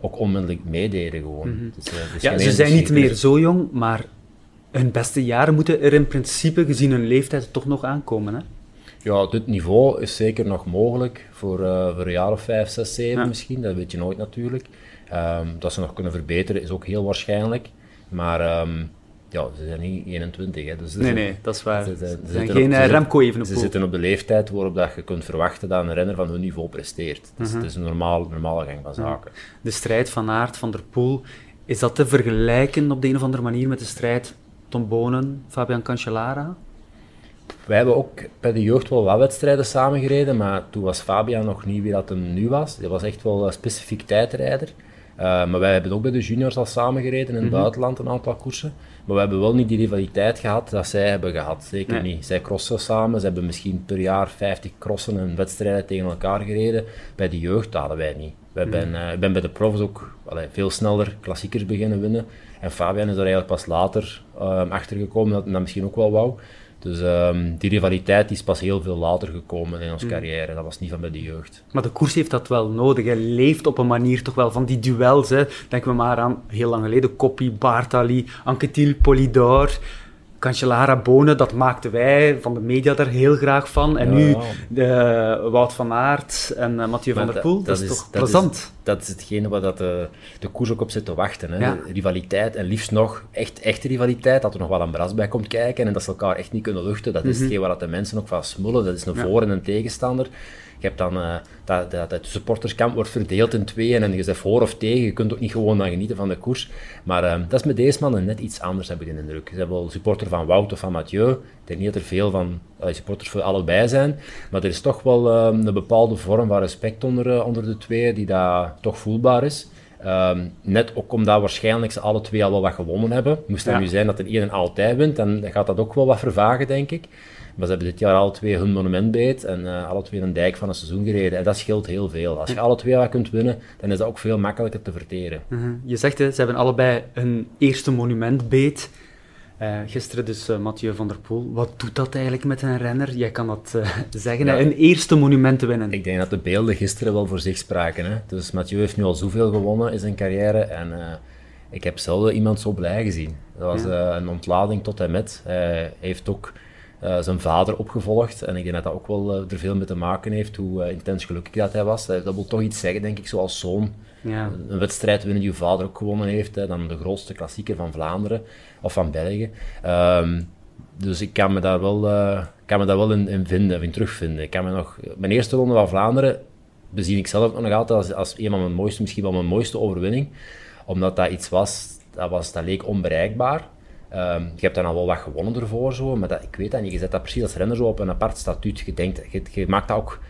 ook onmiddellijk meededen gewoon. Mm dus, ja, ze zijn niet meer zo jong, maar hun beste jaren moeten er in principe, gezien hun leeftijd, toch nog aankomen. Hè? Ja, dit niveau is zeker nog mogelijk voor, uh, voor een jaar of vijf, zes, zeven misschien. Dat weet je nooit natuurlijk. Ehm, dat ze nog kunnen verbeteren is ook heel waarschijnlijk. Maar um, ja, ze zijn niet 21. Hè, dus nee, nee, dat is waar. Ze, zijn geen op, Remco even Ze zitten op de leeftijd waarop dat je kunt verwachten dat een renner van hun niveau presteert. Dus het is een normaal, normale gang van zaken. De strijd van Aert, van der Poel, is dat te vergelijken op de een of andere manier met de strijd Tom Bonen, Fabian Cancellara? Wij hebben ook bij de jeugd wel wat wedstrijden samengereden, maar toen was Fabian nog niet wie dat hem nu was. Hij was echt wel een specifiek tijdrijder. Uh, maar wij hebben ook bij de juniors al samengereden in het mhm. buitenland een aantal koersen. Maar we hebben wel niet die rivaliteit gehad dat zij hebben gehad. Zeker niet. Zij crossen samen. Ze hebben misschien per jaar 50 crossen en wedstrijden tegen elkaar gereden. Bij de jeugd hadden wij niet. Wij mm ben, uh, ik ben bij de profs ook allee, veel sneller klassiekers beginnen winnen. En Fabian is er eigenlijk pas later uh, achter gekomen dat hij dat misschien ook wel wou. Dus um, die rivaliteit is pas heel veel later gekomen in onze mm. carrière. Dat was niet van bij de jeugd. Maar de koers heeft dat wel nodig. Hij leeft op een manier toch wel van die duels. Hè. Denken we maar aan heel lang geleden. Koppie, Bartali, Anquetil, Polidor. Cancellara Bonen, dat maakten wij van de media daar heel graag van. En nu de, Wout van Aert en uh, Mathieu van der Poel, dat, is toch plezant. Is, dat is hetgene waar dat de, de koers ook op zit te wachten. Hè. Rivaliteit, en liefst nog echt echte rivaliteit, dat er nog wel een bras bij komt kijken en dat ze elkaar echt niet kunnen luchten. Dat is mm hetgeen waar dat de mensen ook van smullen. Dat is een voor- en een tegenstander. Je hebt dan uh, dat, dat, het supporterskamp wordt verdeeld in tweeën en je zegt voor of tegen. Je kunt ook niet gewoon dan genieten van de koers. Maar uh, dat is met deze mannen net iets anders, heb ik de indruk. Ze hebben wel supporter van Wout of van Mathieu. Ik denk niet dat er veel van uh, supporters voor allebei zijn. Maar er is toch wel een bepaalde vorm van respect onder, onder de twee, die daar toch voelbaar is. Um, net ook omdat waarschijnlijk ze alle twee al wel wat gewonnen hebben. Moest het nu zijn dat er één altijd wint, dan gaat dat ook wel wat vervagen, denk ik. Maar ze hebben dit jaar alle twee hun monument beet en uh, alle twee een dijk van een seizoen gereden. En dat scheelt heel veel. Als je alle twee wat kunt winnen, dan is dat ook veel makkelijker te verteren. Mhm. Je zegt, hè, ze hebben allebei hun eerste monument beet. Uh, gisteren dus uh, Mathieu van der Poel. Wat doet dat eigenlijk met een renner? Jij kan dat uh, zeggen, ja. een eerste monument te winnen. Ik denk dat de beelden gisteren wel voor zich spraken. Hè? Dus Mathieu heeft nu al zoveel gewonnen in zijn carrière en ik heb zelden iemand zo blij gezien. Dat was ja. een ontlading tot en met. Hij heeft ook uh, zijn vader opgevolgd. En ik denk dat dat ook wel uh, er veel mee te maken heeft, hoe uh, intens gelukkig dat hij was. dat wil toch iets zeggen, denk ik, zoals zoon. Ja. Een wedstrijd winnen die uw vader ook gewonnen heeft, hè, dan de grootste klassieker van Vlaanderen of van België. Um, dus ik kan me daar wel, kan me daar wel in, in, vinden, in terugvinden. Ik kan me nog, mijn eerste ronde van Vlaanderen bezien ik zelf nog altijd als, als een van mijn mooiste, misschien wel mijn mooiste overwinning. Omdat dat iets was, dat, was, dat leek onbereikbaar. Um, je hebt dan al wel wat gewonnen ervoor, zo, maar dat, ik weet dat niet. Je zet dat precies als renner zo op een apart statuut. Je, denkt, je, je maakt dat ook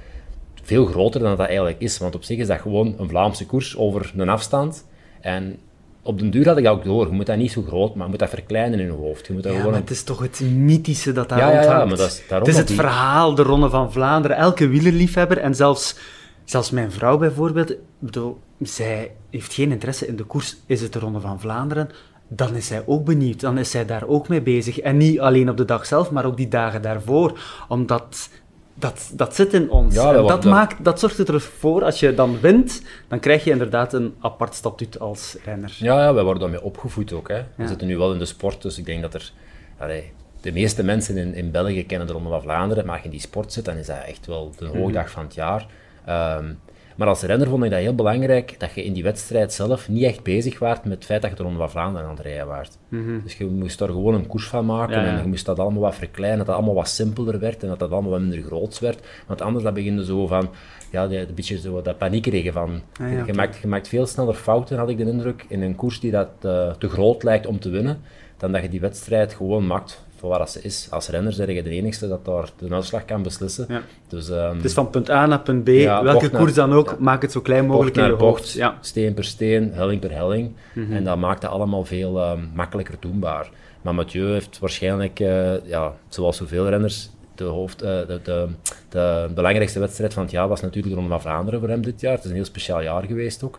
veel groter dan dat eigenlijk is. Want op zich is dat gewoon een Vlaamse koers over een afstand. En op den duur had ik dat ook door. Je moet dat niet zo groot, maar je moet dat verkleinen in je hoofd. Je moet dat ja, gewoon... maar het is toch het mythische dat daar ja, ja, ja, maar dat is, Het is het verhaal, de Ronde van Vlaanderen. Elke wielerliefhebber en zelfs, zelfs mijn vrouw bijvoorbeeld, bedoel, zij heeft geen interesse in de koers. Is het de Ronde van Vlaanderen? Dan is zij ook benieuwd. Dan is zij daar ook mee bezig. En niet alleen op de dag zelf, maar ook die dagen daarvoor. Omdat dat, dat zit in ons. Ja, dat, dat, maakt, dat zorgt ervoor, als je dan wint, dan krijg je inderdaad een apart statuut als renner. Ja, ja wij worden daarmee opgevoed ook. Hè. We zitten nu wel in de sport, dus ik denk dat er... Allee, de meeste mensen in, in België kennen de Ronde van Vlaanderen, maar als je in die sport zit, dan is dat echt wel de hoogdag mhm. van het jaar. Um, maar als renner vond ik dat heel belangrijk dat je in die wedstrijd zelf niet echt bezig waart met het feit dat je de Ronde van Vlaanderen aan het rijden waart. Mhm. Dus je moest daar gewoon een koers van maken en je moest dat allemaal wat verkleinen, dat het allemaal wat simpeler werd en dat dat allemaal wat minder groots werd. Want anders dan begin je zo van, ja, een beetje zo dat paniekerige van. Ah, je, maakt, je maakt veel sneller fouten, had ik de indruk, in een koers die dat uh, te groot lijkt om te winnen, dan dat je die wedstrijd gewoon maakt voor waar ze is. Als renner ben je de enige dat daar de uitslag kan beslissen. Ja. Dus, um, het is van punt A naar punt B, welke koers dan ook, maak het zo klein mogelijk in je bocht, Ja. Steen per steen, helling per helling. Mhm. En dat maakt het allemaal veel um, makkelijker doenbaar. Maar Mathieu heeft waarschijnlijk, uh, ja, zoals zoveel renners, de, hoofd, uh, de, de, de, belangrijkste wedstrijd van het jaar was natuurlijk de Ronde van Vlaanderen voor hem dit jaar. Het is een heel speciaal jaar geweest ook.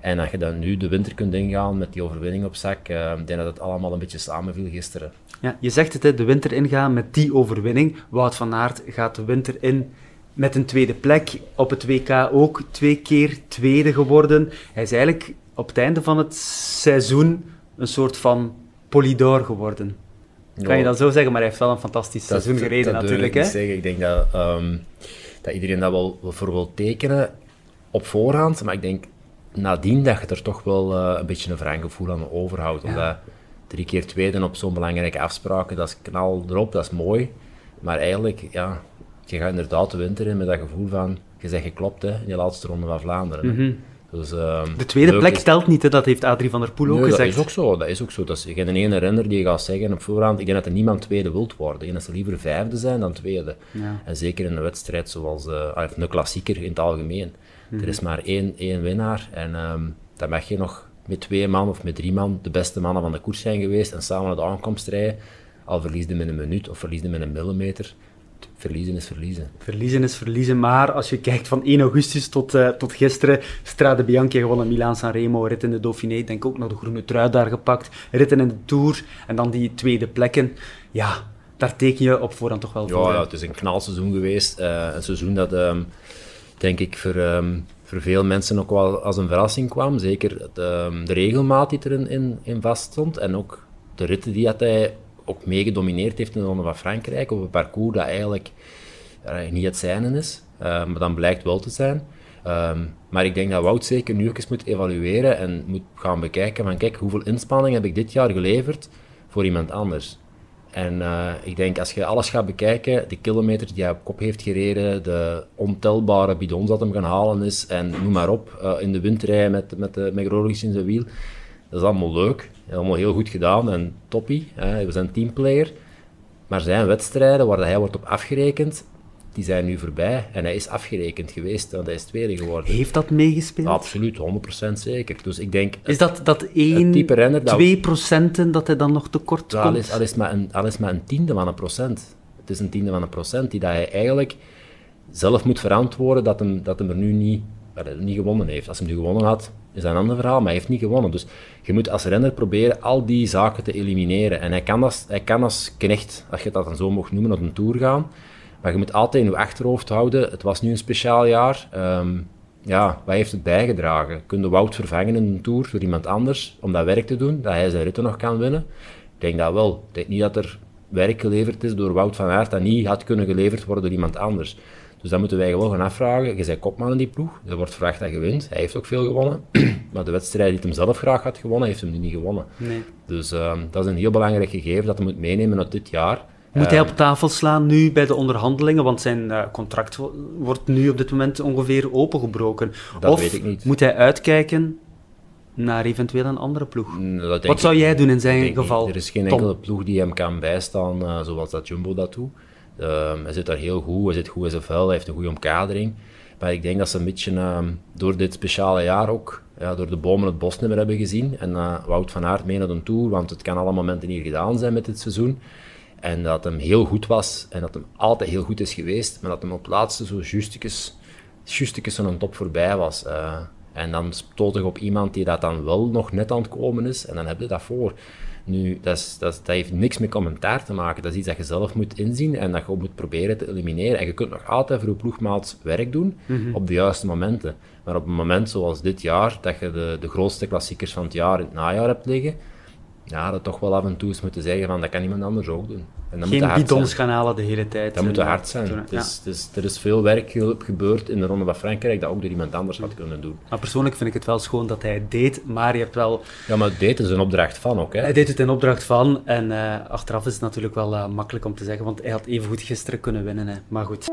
En als je dan nu de winter kunt ingaan met die overwinning op zak, uh, ik denk dat het allemaal een beetje samenviel gisteren. Ja, je zegt het, hè, de winter ingaan met die overwinning. Wout van Aert gaat de winter in met een tweede plek. Op het WK ook twee keer tweede geworden. Hij is eigenlijk op het einde van het seizoen een soort van polydor geworden. Kan je dat zo zeggen, maar hij heeft wel een fantastisch seizoen gereden dat natuurlijk. Ik, hè? zeggen. ik denk dat, ehm, dat iedereen dat wel, wel voor wil tekenen op voorhand, maar ik denk nadien dat je er toch wel uh, een beetje een wrang gevoel aan overhoudt. Ja. Omdat drie keer tweede op zo'n belangrijke afspraken, dat is knal erop, dat is mooi. Maar eigenlijk, ja, je gaat inderdaad de winter in met dat gevoel van, je zegt geklopt hè, in die laatste ronde van Vlaanderen. Mm -hmm. dus, um, de tweede plek is... telt niet, hè? dat heeft Adrie van der Poel ook gezegd. dat is ook zo. Dat is ook zo. Dat is geen ene renner die gaat zeggen op voorhand, ik denk dat er niemand tweede wilt worden. Ik denk dat ze liever vijfde zijn dan tweede. Ja. En zeker in een wedstrijd zoals uh, een klassieker in het algemeen. -hmm. Er is maar één, één winnaar en um, dan mag je nog met twee man of met drie man de beste mannen van de koers zijn geweest en samen naar de aankomst rijden. Al verliesde met een minuut of verliesde met een millimeter. Verliezen is verliezen. Verliezen is verliezen, maar als je kijkt van 1 augustus tot, uh, tot gisteren, Strade Bianchi gewonnen, Milaan Sanremo, rit in de Dauphiné, denk ook nog de groene trui daar gepakt, ritten in de Tour en dan die tweede plekken. Ja, daar teken je op voorhand toch wel ja, voor. Ja, het is een knalseizoen geweest. Uh, een seizoen dat, um, denk ik, voor, um, voor veel mensen ook wel als een verrassing kwam. Zeker de, de regelmaat die erin in, in vaststond en ook de ritten die hij ook mee gedomineerd heeft in de Ronde van Frankrijk op een parcours dat eigenlijk niet het zijne is, uh, maar dan blijkt wel te zijn. Maar ik denk dat Wout zeker nu ook eens moet evalueren en moet gaan bekijken van kijk, hoeveel inspanning heb ik dit jaar geleverd voor iemand anders. En uh, ik denk, als je alles gaat bekijken, de kilometers die hij op kop heeft gereden, de ontelbare bidons dat hem gaan halen is, en noem maar op, uh, in de windrij met, met, de, met in zijn wiel, dat is allemaal leuk. Allemaal heel goed gedaan en toppie. Hè. We zijn teamplayer. Maar zijn wedstrijden waar hij wordt op afgerekend, die zijn nu voorbij. En hij is afgerekend geweest, want hij is tweede geworden. Heeft dat meegespeeld? Absoluut, 100% zeker. Dus ik denk... Is dat, dat 1, type renner dat, 2 procenten dat hij dan nog tekort komt? Al is, al, is maar een, al is maar een tiende van een procent. Het is een tiende van een procent die dat hij eigenlijk zelf moet verantwoorden dat hem, dat hem er nu niet, niet gewonnen heeft. Als hij hem nu gewonnen had, is dat een ander verhaal, maar hij heeft niet gewonnen. Dus je moet als renner proberen al die zaken te elimineren. En hij kan als, hij kan als knecht, als je dat dan zo mocht noemen, op een tour gaan. Maar je moet altijd in je achterhoofd houden, het was nu een speciaal jaar. Um, ja, wat heeft het bijgedragen? Kun je Wout vervangen in een tour door iemand anders om dat werk te doen, dat hij zijn ritten nog kan winnen? Ik denk dat wel. Ik denk niet dat er werk geleverd is door Wout van Aert dat niet had kunnen geleverd worden door iemand anders. Dus dan moeten wij gewoon gaan afvragen. Je bent kopman in die ploeg. Er wordt verwacht dat je wint. Hij heeft ook veel gewonnen. maar de wedstrijd die hij zelf graag had gewonnen, heeft hem nu niet gewonnen. Nee. Dus uh, dat is een heel belangrijk gegeven dat hij moet meenemen uit dit jaar. Moet hij op tafel slaan nu bij de onderhandelingen? Want zijn uh, contract wordt nu op dit moment ongeveer opengebroken. Dat of weet ik niet. moet hij uitkijken naar eventueel een andere ploeg? Dat Wat zou jij doen in zijn geval? Niet. Er is geen Tom? enkele ploeg die hem kan bijstaan uh, zoals dat Jumbo dat doet. Um, hij zit daar heel goed, hij zit goed in zijn vel, hij heeft een goede omkadering. Maar ik denk dat ze een beetje uh, door dit speciale jaar ook, ja, door de bomen het bos niet meer hebben gezien. En uh, Wout van Aert mee naar een tour, want het kan alle momenten hier gedaan zijn met dit seizoen. En dat hem heel goed was en dat hem altijd heel goed is geweest, maar dat hem op het laatste zo justekes zo'n top voorbij was. Uh, en dan stoot op iemand die dat dan wel nog net aan het komen is en dan heb je dat voor. Nu, dat, is, dat, is, dat, heeft niks met commentaar te maken. Dat is iets dat je zelf moet inzien en dat je moet proberen te elimineren. En je kunt nog altijd voor je ploegmaat werk doen Mhm. op de juiste momenten. Maar op een moment zoals dit jaar, dat je de, de grootste klassiekers van het jaar in het najaar hebt liggen, ja, dat toch wel af en toe eens moeten zeggen van dat kan iemand anders ook doen. En dat Geen moet bidons gaan halen de hele tijd. Dat moet hard zijn. Het ja. het is, er is veel werk ge- gebeurd in de Ronde van Frankrijk dat ook door iemand anders had kunnen doen. Maar persoonlijk vind ik het wel schoon dat hij het deed, maar je hebt wel... Ja, maar dit is een opdracht van ook. Hè? Hij deed het in opdracht van en eh, achteraf is het natuurlijk wel eh, makkelijk om te zeggen, want hij had evengoed gisteren kunnen winnen. Hè. Maar goed.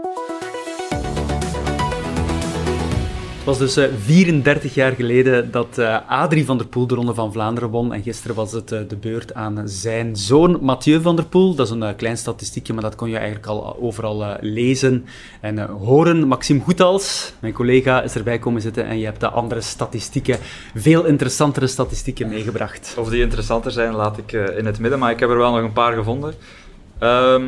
Was dus eh, 34 jaar geleden dat eh, Adrie van der Poel de Ronde van Vlaanderen won. En gisteren was het eh, de beurt aan zijn zoon Mathieu van der Poel. Dat is een eh, klein statistiekje, maar dat kon je eigenlijk al overal eh, lezen en eh, horen. Maxime Goethals, mijn collega, is erbij komen zitten en je hebt de andere statistieken, veel interessantere statistieken meegebracht. Of die interessanter zijn, laat ik eh, in het midden, maar ik heb er wel nog een paar gevonden. Ehm,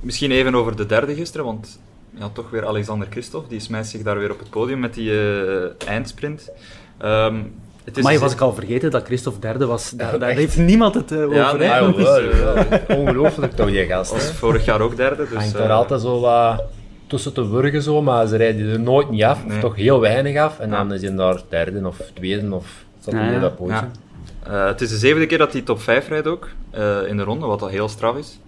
misschien even over de derde gisteren, want ja, toch weer Alexander Christophe, die smijt zich daar weer op het podium met die eh, eindsprint. Ehm, het is Maar je dus- was ik al vergeten dat Christophe derde was. Daar, Ja, heeft niemand het eh, Ja, over. nee, wel. Ongelooflijk toch, die gast. was hè. vorig jaar ook derde. Dus, hangt daar altijd zo wat tussen te wurgen, zo, maar ze rijden er nooit niet af, Nee. of toch heel weinig af. En Ja. dan is hij daar derde of tweede of Ja, niet ja. dat pootje. Ja. Eh, het is de zevende keer dat hij top 5 rijdt ook, eh, in de ronde, wat al heel straf is.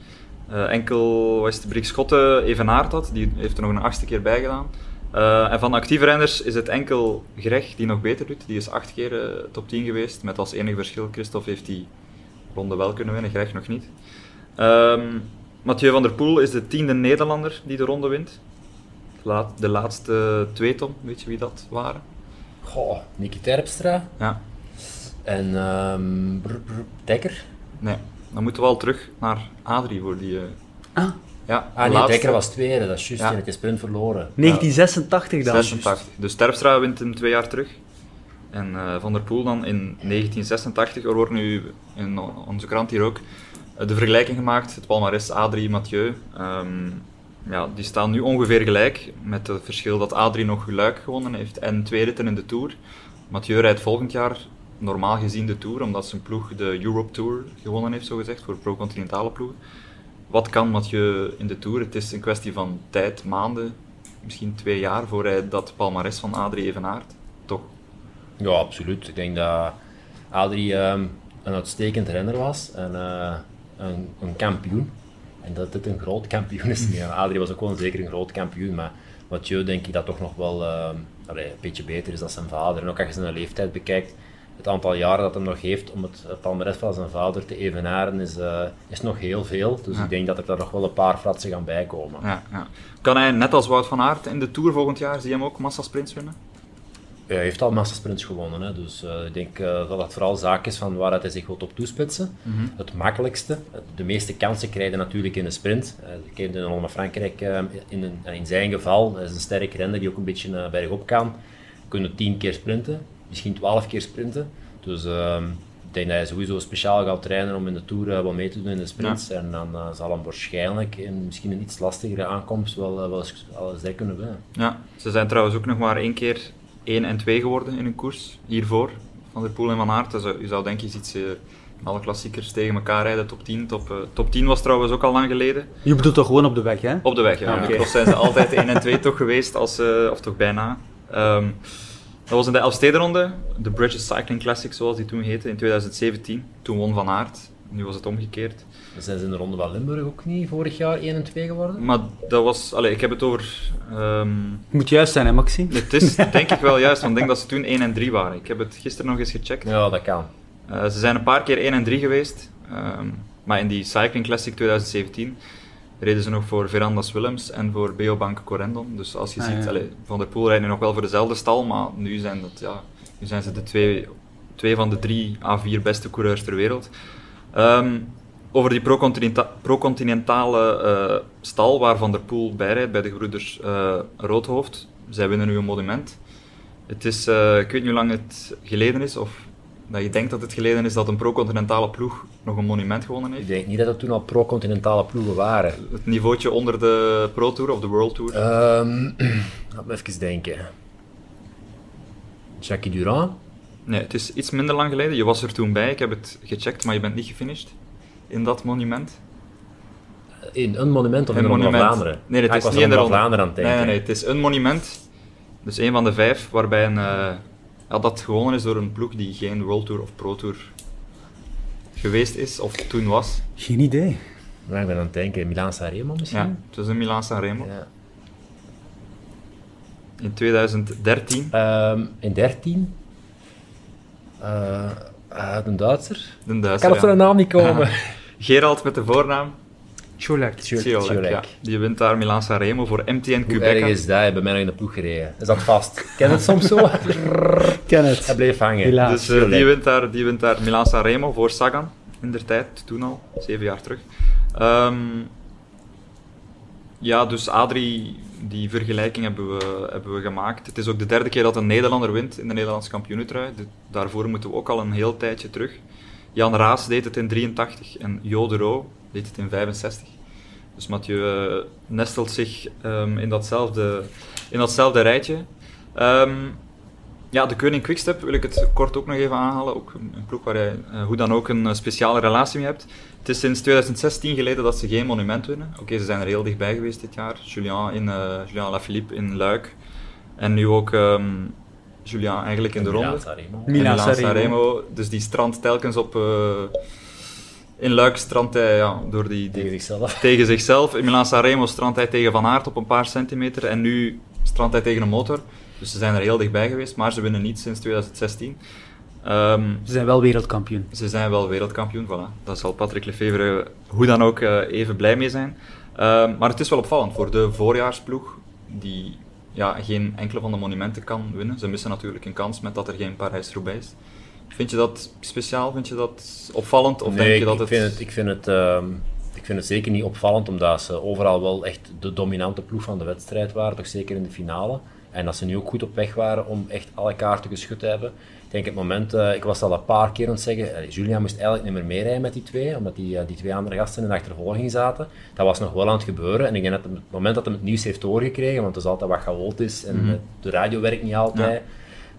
Eh, enkel was het Brik Schotten evenaard had, die heeft er nog een achtste keer bij gedaan. Eh, en van de actieve renners is het enkel Greg die nog beter doet. Die is acht keer eh, top 10 geweest, met als enige verschil, Christophe heeft die ronde wel kunnen winnen, Greg nog niet. Ehm, Mathieu van der Poel is de tiende Nederlander die de ronde wint. La- De laatste twee, Tom, weet je wie dat waren? Goh, Nicky Terpstra Ja, en brr, Dekker. nee. Dan moeten we al terug naar Adrie voor die... eh, Ah, Ja, Ah de nee, laatste. Dekker was tweede, dat is juist, Ja. de sprint verloren. 1986 dan. 86. Dus Terpstra wint hem twee jaar terug. En eh, Van der Poel dan in 1986. Er wordt nu in onze krant hier ook eh, de vergelijking gemaakt. Het palmares A3 Mathieu. Ehm, ja, die staan nu ongeveer gelijk. Met het verschil dat A3 nog Luik gewonnen heeft en twee ritten in de Tour. Mathieu rijdt volgend jaar normaal gezien de Tour, omdat zijn ploeg de Europe Tour gewonnen heeft, zogezegd, voor pro-continentale ploegen. Wat kan Mathieu in de Tour? Het is een kwestie van tijd, maanden, misschien twee jaar voor hij dat palmares van Adrie evenaart. Toch? Ja, absoluut. Ik denk dat Adrie ehm, een uitstekend renner was en eh, een, een kampioen. En dat dit een groot kampioen is. Ja, Adrie was ook wel zeker een groot kampioen, maar Mathieu denk ik dat toch nog wel ehm, een beetje beter is dan zijn vader. En ook als je zijn leeftijd bekijkt, het aantal jaren dat hij nog heeft om het palmares van zijn vader te evenaren is, eh, is nog heel veel. Dus Ja. ik denk dat er daar nog wel een paar fratsen gaan bijkomen. Ja, ja. Kan hij, net als Wout van Aert, in de Tour volgend jaar, zie je hem ook massasprints winnen? Ja, hij heeft al massasprints gewonnen, hè. dus eh, ik denk eh, dat het vooral zaak is van waar hij zich wilt op toespitsen. Het makkelijkste, de meeste kansen krijgen natuurlijk in de sprint. Eh, ik heb de Ronde van Frankrijk in, een- in zijn geval, hij is een sterk renner die ook een beetje bergop kan, kunnen tien keer sprinten, misschien twaalf keer sprinten. Dus ehm, ik denk dat hij sowieso speciaal gaat trainen om in de Tour eh, wel mee te doen in de sprints. En dan eh, zal hem waarschijnlijk in misschien een iets lastigere aankomst wel, eh, wel eens, wel eens kunnen winnen. Ja. Ze zijn trouwens ook nog maar één keer 1 en 2 geworden in een koers, hiervoor, Van der Poel en Van Aert. Dus, je zou denk ik iets, eh, alle klassiekers tegen elkaar rijden, top 10. Top, top 10 was trouwens ook al lang geleden. Je bedoelt toch gewoon op de weg, hè? Op de weg, ja. Ah, In de oké. cross zijn ze altijd 1 en 2 toch geweest, als, eh, of toch bijna. Ehm, dat was in de Elfstedenronde, de British Cycling Classic zoals die toen heette, in 2017. Toen won Van Aert, nu was het omgekeerd. Dan zijn ze in de Ronde van Limburg ook niet vorig jaar 1 en 2 geworden? Maar dat was, allez, ik heb het over... ehm, Moet juist zijn, hè, Maxime? het is denk ik wel juist, want ik denk dat ze toen 1 en 3 waren. Ik heb het gisteren nog eens gecheckt. Ja, dat kan. Eh, ze zijn een paar keer 1 en 3 geweest, ehm, maar in die Cycling Classic 2017 reden ze nog voor Verandas Willems en voor Beobank Corendon. Dus als je Ah, ziet, ja. Van der Poel rijdt nu nog wel voor dezelfde stal, maar nu zijn, dat, ja, nu zijn ze de twee, twee van de drie A4 beste coureurs ter wereld. Ehm, over die pro-continenta- pro-continentale eh, stal waar Van der Poel bij rijdt, bij de gebroeders eh, Roodhoofd. Zij winnen nu een monument. Het is, eh, ik weet niet hoe lang het geleden is, of dat je denkt dat het geleden is dat een pro-continentale ploeg nog een monument gewonnen Ik heeft. denk niet dat het toen al pro-continentale ploegen waren. Het niveautje onder de Pro Tour of de World Tour. Ehm laat me even denken. Jackie Durand? Nee, het is iets minder lang geleden. Je was er toen bij, ik heb het gecheckt, maar je bent niet gefinished in dat monument. In een monument of in Een de Ronde van monument. Vlaanderen? Nee, het Ah, is ik niet in de Vlaanderen aan het denken. Nee, nee, nee, het is een monument. Dus een van de vijf, waarbij een, eh, ja, dat gewonnen is door een ploeg die geen World Tour of Pro Tour geweest is, of toen was. Geen idee. Maar ik ben aan het denken, Milan Sanremo misschien? Ja, het was in Milaan Sanremo. Ja. In 2013. Ehm, in 13? Eh ah, een Duitser? De Ik Duitser, kan op zijn ja. naam niet komen. Gerald met de voornaam. Cholak. Ja. Die wint daar Milaan Sanremo voor MTN Hoe erg Quebec. is dat? Hij bij mij nog in de ploeg gereden. Is dat vast? Ken het soms zo? Ken Hij het. bleef hangen. Helaas. Dus eh, die, wint daar, die wint daar Milaan Sanremo voor Sagan. In der tijd, toen al, zeven jaar terug. Ehm, ja, dus Adrie, die vergelijking hebben we, hebben we gemaakt. Het is ook de derde keer dat een Nederlander wint in de Nederlandse kampioenentrui. De- daarvoor moeten we ook al een heel tijdje terug. Jan Raas deed het in 83 en Jo de Roo deed het in 65. Dus Mathieu eh, nestelt zich ehm, in, datzelfde, in datzelfde rijtje. Ehm, ja, de Koning Quickstep wil ik het kort ook nog even aanhalen. Ook een, een ploeg waar je eh, hoe dan ook een eh, speciale relatie mee hebt. Het is sinds 2016 geleden dat ze geen monument winnen. Oké, ze zijn er heel dichtbij geweest dit jaar. Julien, in, eh Julien Lafilippe in Luik. En nu ook ehm, Julian eigenlijk in de ronde. Sanremo. En Milan Milan Sanremo. Sanremo. Dus die strandt telkens op... eh, in Luik strandt hij ja, door die, die- Tegen zichzelf. tegen zichzelf. In Milan Sanremo strandt hij tegen Van Aert op een paar centimeter. En nu strandt hij tegen een motor. Dus ze zijn er heel dichtbij geweest, maar ze winnen niet sinds 2016. Ehm, Ze zijn wel wereldkampioen. ze zijn wel wereldkampioen, voilà. Daar zal Patrick Lefevre hoe dan ook eh, even blij mee zijn. Ehm, maar het is wel opvallend voor de voorjaarsploeg, die ja, geen enkele van de monumenten kan winnen. Ze missen natuurlijk een kans met dat er geen Parijs-Roubaix is. Vind je dat speciaal? Vind je dat opvallend? Of nee, denk je dat ik, het... vind het, ik, vind het, ehm, ik vind het zeker niet opvallend, omdat ze overal wel echt de dominante ploeg van de wedstrijd waren, toch zeker in de finale. En dat ze nu ook goed op weg waren om echt alle kaarten geschud te hebben. Ik denk het moment, eh, ik was al een paar keer aan het zeggen, Julian moest eigenlijk niet meer meerijden met die twee, omdat die, eh, die twee andere gasten in de achtervolging zaten. Dat was nog wel aan het gebeuren. En ik denk dat het moment dat hij het nieuws heeft doorgekregen, want het is altijd wat chaotisch en Mhm. de radio werkt niet altijd,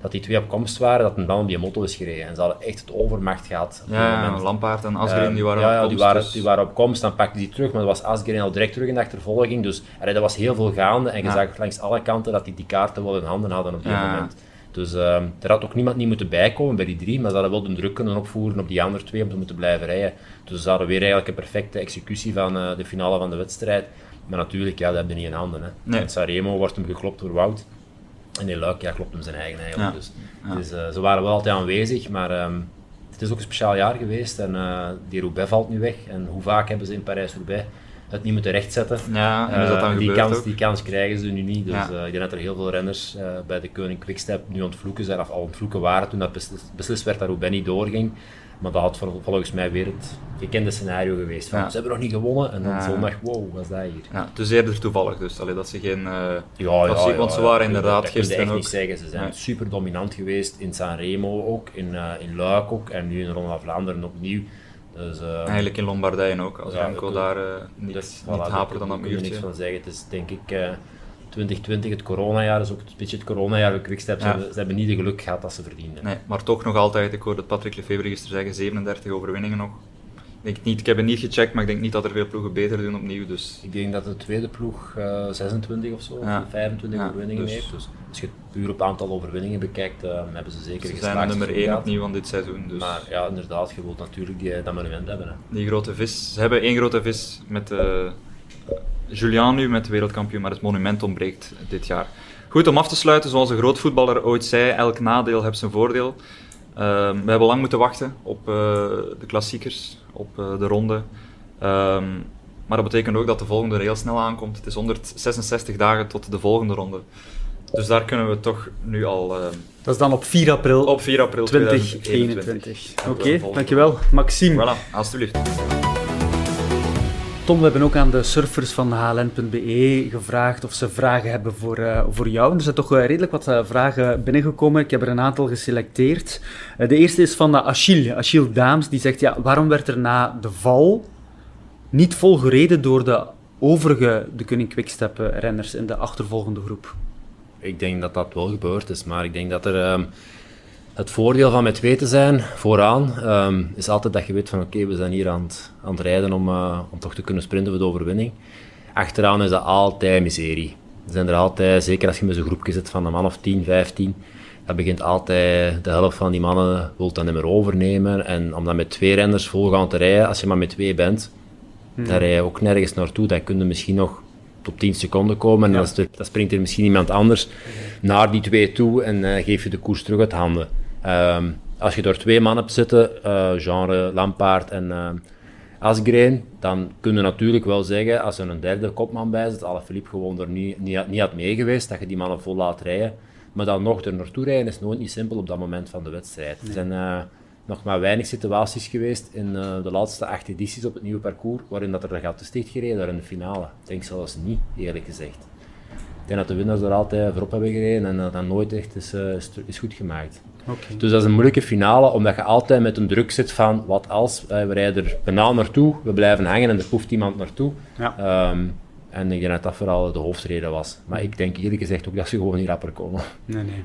dat die twee op komst waren, dat hij dan op die motto is gereden. En ze hadden echt het overmacht gehad op dat Ja, moment. Lampaard en Asgreen, die waren Ehm, ja, op ja, die komst, waren, dus- die waren op komst, dan pakte die terug, maar er was Asgreen al direct terug in de achtervolging. Dus er was heel veel gaande en je Ja. zag langs alle kanten dat die die kaarten wel in handen hadden op Ja. moment. Dus ehm, er had ook niemand niet moeten bijkomen bij die drie, maar ze hadden wel de druk kunnen opvoeren op die andere twee om te moeten blijven rijden. Dus ze hadden weer eigenlijk een perfecte executie van eh, de finale van de wedstrijd. Maar natuurlijk, ja, dat hebben die niet in handen. Hè. Nee. In Sanremo wordt hem geklopt door Wout. En in Luik ja, klopt hem zijn eigen eigenlijk. Dus, dus, ze waren wel altijd aanwezig, maar ehm, het is ook een speciaal jaar geweest. En eh, die Roubaix valt nu weg. En hoe vaak hebben ze in Parijs-Roubaix het niet moeten rechtzetten? Ja, en is dat dan Eh, die, kans, ook? die kans krijgen ze nu niet. Dus Ja. eh, ik denk dat er heel veel renners bij de Koning Quickstep nu aan het vloeken zijn, of al aan het vloeken waren toen dat beslist werd dat Roubaix niet doorging. Maar dat had vol- volgens mij weer het gekende scenario geweest. Van, Ja. Ze hebben nog niet gewonnen en dan Ja. zondag, wow, wat is dat hier? Ja, is eerder toevallig dus, allee, dat ze geen... eh, Ja, Dat ik, want ze waren inderdaad dat gisteren echt ook- niet zeggen. Ze zijn super dominant geweest in Sanremo ook, in, eh, in Luik ook en nu in de Ronde van Vlaanderen opnieuw. Dus, eh, Eigenlijk in Lombardije ook, als Remco daar niet, dus, niet hapert dan dat kun je niks muurtje. van zeggen. Het is denk ik 2020, het coronajaar, is ook een beetje het coronajaar voor Quickstep. Ze, Ja. hebben, ze hebben niet de geluk gehad dat ze verdienden. Nee, maar toch nog altijd, ik hoorde Patrick Lefevre gisteren zeggen, 37 overwinningen nog. Ik, denk niet, ik heb het niet gecheckt, maar ik denk niet dat er veel ploegen beter doen opnieuw. Dus Ik denk dat de tweede ploeg eh, 26 of zo, Ja. of 25 Ja, overwinningen dus- heeft. Dus als je het puur op aantal overwinningen bekijkt, eh, hebben ze zeker ze geslaagd zijn nummer seizoen 1 gehad. opnieuw van dit seizoen. Dus Maar ja, inderdaad, je wilt natuurlijk die, dat monument hebben. Hè. die grote vis, ze hebben één grote vis met eh Julian nu, met de wereldkampioen, maar het monument ontbreekt dit jaar. Goed, om af te sluiten, zoals een groot voetballer ooit zei, elk nadeel heeft zijn voordeel. Ehm, we hebben lang moeten wachten op eh, de klassiekers, op eh, de ronde. Ehm, maar dat betekent ook dat de volgende er heel snel aankomt. Het is 166 dagen tot de volgende ronde. Dus daar kunnen we toch nu al eh, Dat is dan op 4 april op 4 april 2021. 2021. Oké, dankjewel. Maxime. Voilà, alstublieft. We hebben ook aan de surfers van hln.be gevraagd of ze vragen hebben voor, eh, voor jou. En er zijn toch eh, redelijk wat eh, vragen binnengekomen. Ik heb er een aantal geselecteerd. De eerste is van Achille, Achille Daams. Die zegt, ja, waarom werd er na de val niet vol gereden door de overige de Koning Quickstep eh, renners in de achtervolgende groep? Ik denk dat dat wel gebeurd is, maar ik denk dat er ehm, het voordeel van met twee te zijn vooraan ehm, is altijd dat je weet van oké, we zijn hier aan het, aan het rijden om, eh, om toch te kunnen sprinten voor de overwinning. Achteraan is dat altijd miserie. Er zijn er altijd, zeker als je met zo'n groepje zit van een man of 10, 15, dat begint altijd, de helft van die mannen wil dat niet meer overnemen. En om dan met twee renners vol gaan te rijden, als je maar met twee bent, dan rij je ook nergens naartoe. Dan kun je misschien nog tot 10 seconden komen en dan, dan springt er misschien iemand anders naar die twee toe en eh, geef je de koers terug uit handen. Ehm, als je er twee mannen hebt zitten, eh, genre Lampaard en eh Asgreen, dan kun je natuurlijk wel zeggen, als er een derde kopman bij zit, Philippe gewoon er niet, niet, had- niet had mee geweest, dat je die mannen vol laat rijden. Maar dan nog er naartoe rijden is nooit niet simpel op dat moment van de wedstrijd. Er zijn eh, nog maar weinig situaties geweest in de laatste acht edities op het nieuwe parcours, waarin dat er gaat te sticht gereden daar in de finale. Ik denk zelfs niet, eerlijk gezegd. Ik denk dat de winnaars er altijd voorop hebben gereden en dat dat nooit echt is, is, is goed gemaakt. Dus dat is een moeilijke finale, omdat je altijd met een druk zit van wat als, we rijden er bijna naartoe, we blijven hangen en er poeft iemand naartoe. Ja. Ehm, en ik denk dat dat vooral de hoofdreden was. Maar ik denk eerlijk gezegd ook dat ze gewoon niet rapper komen. Nee, nee.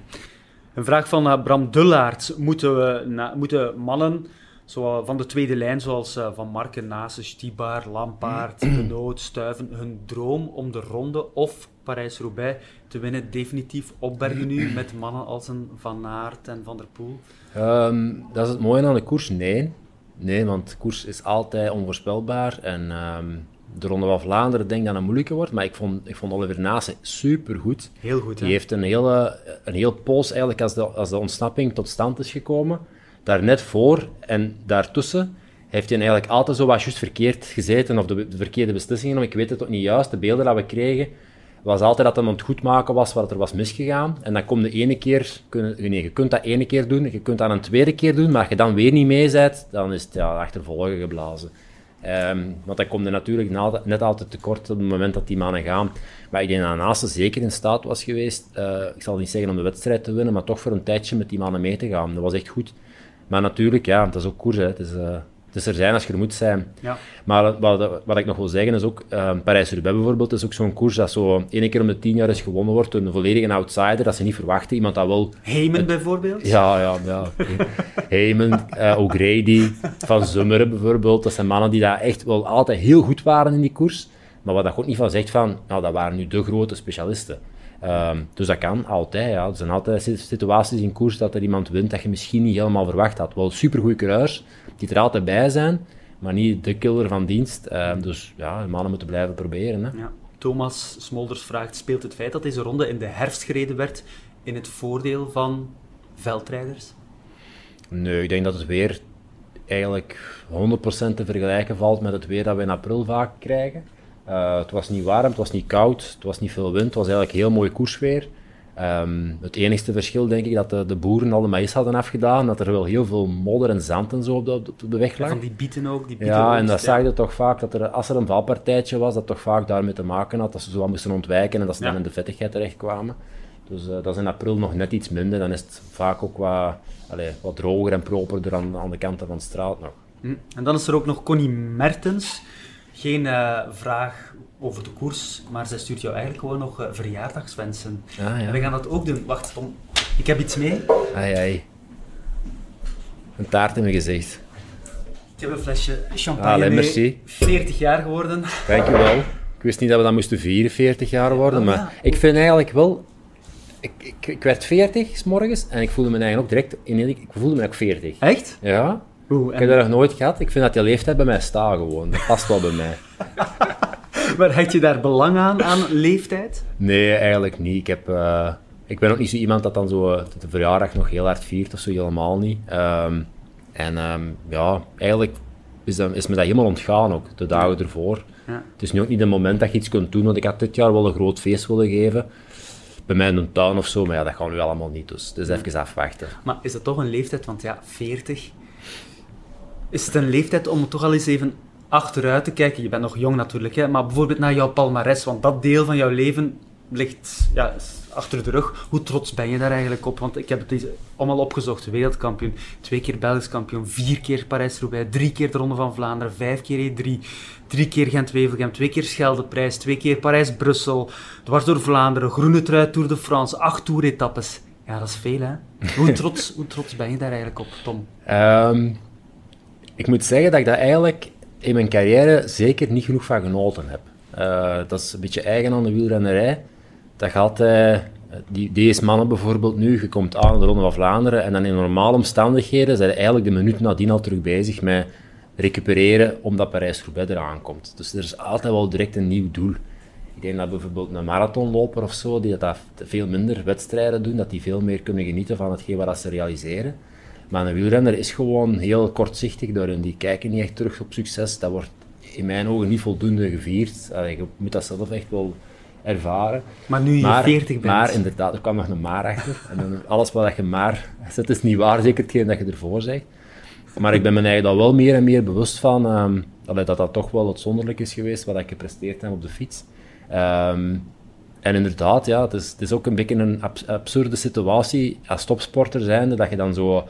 Een vraag van eh, Bram Dullaert. Moeten, we na- moeten mannen zo van de tweede lijn, zoals uh, Van Marken, Nase, Stibar, Lampaard, Benoot, Stuiven, hun droom om de ronde of Parijs-Roubaix te winnen definitief opbergen nu met mannen als een Van Aert en Van der Poel? Um, dat is het mooie aan de koers, nee. Nee, want de koers is altijd onvoorspelbaar en... Um, de Ronde van Vlaanderen denk ik dat het moeilijker wordt, maar ik vond, ik vond Oliver Nase super goed. Heel goed, Die heeft een hele, een heel poos eigenlijk als de, als de ontsnapping tot stand is gekomen. Daar net voor en daartussen heeft hij eigenlijk altijd zo wat juist verkeerd gezeten of de, verkeerde beslissingen. Ik weet het ook niet juist. De beelden die we kregen, was altijd dat hij aan het goed maken was wat er was misgegaan. En dan kom de ene keer, nee, je kunt dat ene keer doen, je kunt dat een tweede keer doen, maar als je dan weer niet mee bent, dan is het achtervolgen geblazen. Um, want dat komt er natuurlijk net altijd tekort op het moment dat die mannen gaan. Maar ik denk dat zeker in staat was geweest, uh, ik zal niet zeggen om de wedstrijd te winnen, maar toch voor een tijdje met die mannen mee te gaan. Dat was echt goed. Maar natuurlijk, ja, dat is ook koers. Hè. Het is, uh, er zijn als je er moet zijn. Ja. Maar wat, wat, ik nog wil zeggen is ook, uh, Parijs-Roubaix bijvoorbeeld, is ook zo'n koers dat zo één keer om de tien jaar is gewonnen wordt door een volledige outsider, dat ze niet verwachten. Iemand dat wel... Heyman bijvoorbeeld? Ja, ja, ja. Heyman, uh, O'Grady, Van Zummeren bijvoorbeeld, dat zijn mannen die daar echt wel altijd heel goed waren in die koers, maar wat dat ook niet van zegt van, nou, dat waren nu de grote specialisten. Um, dus dat kan altijd. Ja. Er zijn altijd situaties in koers dat er iemand wint dat je misschien niet helemaal verwacht had. Wel supergoeie coureurs die er altijd bij zijn, maar niet de killer van dienst. Um, dus ja, de mannen moeten blijven proberen. Hè. Ja. Thomas Smolders vraagt, speelt het feit dat deze ronde in de herfst gereden werd in het voordeel van veldrijders? Nee, ik denk dat het weer eigenlijk 100% te vergelijken valt met het weer dat we in april vaak krijgen. Uh, het was niet warm, het was niet koud, het was niet veel wind, het was eigenlijk heel mooi koersweer. Um, het enigste verschil denk ik dat de, de, boeren al de maïs hadden afgedaan, dat er wel heel veel modder en zand en zo op de, op de weg lag. van die bieten ook, die bieten Ja, en dat zag je toch vaak, dat er, als er een valpartijtje was, dat toch vaak daarmee te maken had, dat ze zo wat moesten ontwijken en dat ze dan in de vettigheid terechtkwamen. Dus uh, dat is in april nog net iets minder, dan is het vaak ook wat, allez, wat droger en properder aan, aan de kanten van de straat nog. Hm. En dan is er ook nog Connie Mertens, geen uh, vraag over de koers, maar zij stuurt jou eigenlijk gewoon nog uh, verjaardagswensen. Ah, ja. We gaan dat ook doen. Wacht, Tom. Ik heb iets mee. Ai, ai. Een taart in mijn gezicht. Ik heb een flesje champagne ah, mee. 40 jaar geworden. Dankjewel. Ik wist niet dat we dat moesten vieren, 40 jaar worden, oh, maar ik vind eigenlijk wel... Ik, ik, ik werd 40 s morgens en ik voelde me eigenlijk ook direct... In, ik voelde me ook 40. Echt? Ja. Ik heb dat nog nooit gehad. Ik vind dat die leeftijd bij mij staat gewoon. Dat past wel bij mij. maar had je daar belang aan, aan leeftijd? Nee, eigenlijk niet. Ik, heb, uh, ik ben ook niet zo iemand dat dan zo de verjaardag nog heel hard viert of zo, helemaal niet. Um, en um, ja, eigenlijk is, dat, is me dat helemaal ontgaan ook, de dagen ervoor. Ja. Het is nu ook niet het moment dat je iets kunt doen, want ik had dit jaar wel een groot feest willen geven bij mij in een tuin of zo, maar ja, dat gaan we nu allemaal niet, dus, dus even afwachten. Maar is dat toch een leeftijd, want ja, 40, is het een leeftijd om toch al eens even achteruit te kijken? Je bent nog jong natuurlijk, hè, maar bijvoorbeeld naar jouw palmares, want dat deel van jouw leven ligt ja, achter de rug. Hoe trots ben je daar eigenlijk op? Want ik heb het allemaal opgezocht. Wereldkampioen, twee keer Belgisch kampioen, vier keer Parijs-Roubaix, drie keer de Ronde van Vlaanderen, vijf keer E3, drie keer Gent-Wevelgem, twee keer Scheldeprijs, twee keer Parijs-Brussel, dwars door Vlaanderen, groene trui Tour de France, acht toeretappes. Ja, dat is veel, hè? Hoe trots, hoe trots ben je daar eigenlijk op, Tom? Um, ik moet zeggen dat ik daar eigenlijk in mijn carrière zeker niet genoeg van genoten heb. Uh, dat is een beetje eigen aan de wielrennerij. Dat gaat, uh, die, deze mannen bijvoorbeeld nu, je komt aan de Ronde van Vlaanderen en dan in normale omstandigheden zijn eigenlijk de minuut nadien al terug bezig met recupereren omdat Parijs-Roubaix eraan komt. Dus er is altijd wel direct een nieuw doel. Ik denk dat bijvoorbeeld een marathonloper of zo, die dat veel minder wedstrijden doen, dat die veel meer kunnen genieten van hetgeen wat ze realiseren. Maar een wielrenner is gewoon heel kortzichtig daarin. Die kijken niet echt terug op succes. Dat wordt in mijn ogen niet voldoende gevierd. Allee, je moet dat zelf echt wel ervaren. Maar nu je maar, 40 bent. Maar inderdaad, er kwam nog een maar achter. En dan, alles wat je maar zet is niet waar, zeker hetgeen dat je ervoor zegt. Maar ik ben me eigenlijk wel meer en meer bewust van um, dat dat toch wel uitzonderlijk is geweest wat ik gepresteerd heb op de fiets. Um, en inderdaad, ja, het is, het is ook een beetje een absurde situatie als topsporter zijnde, dat je dan zo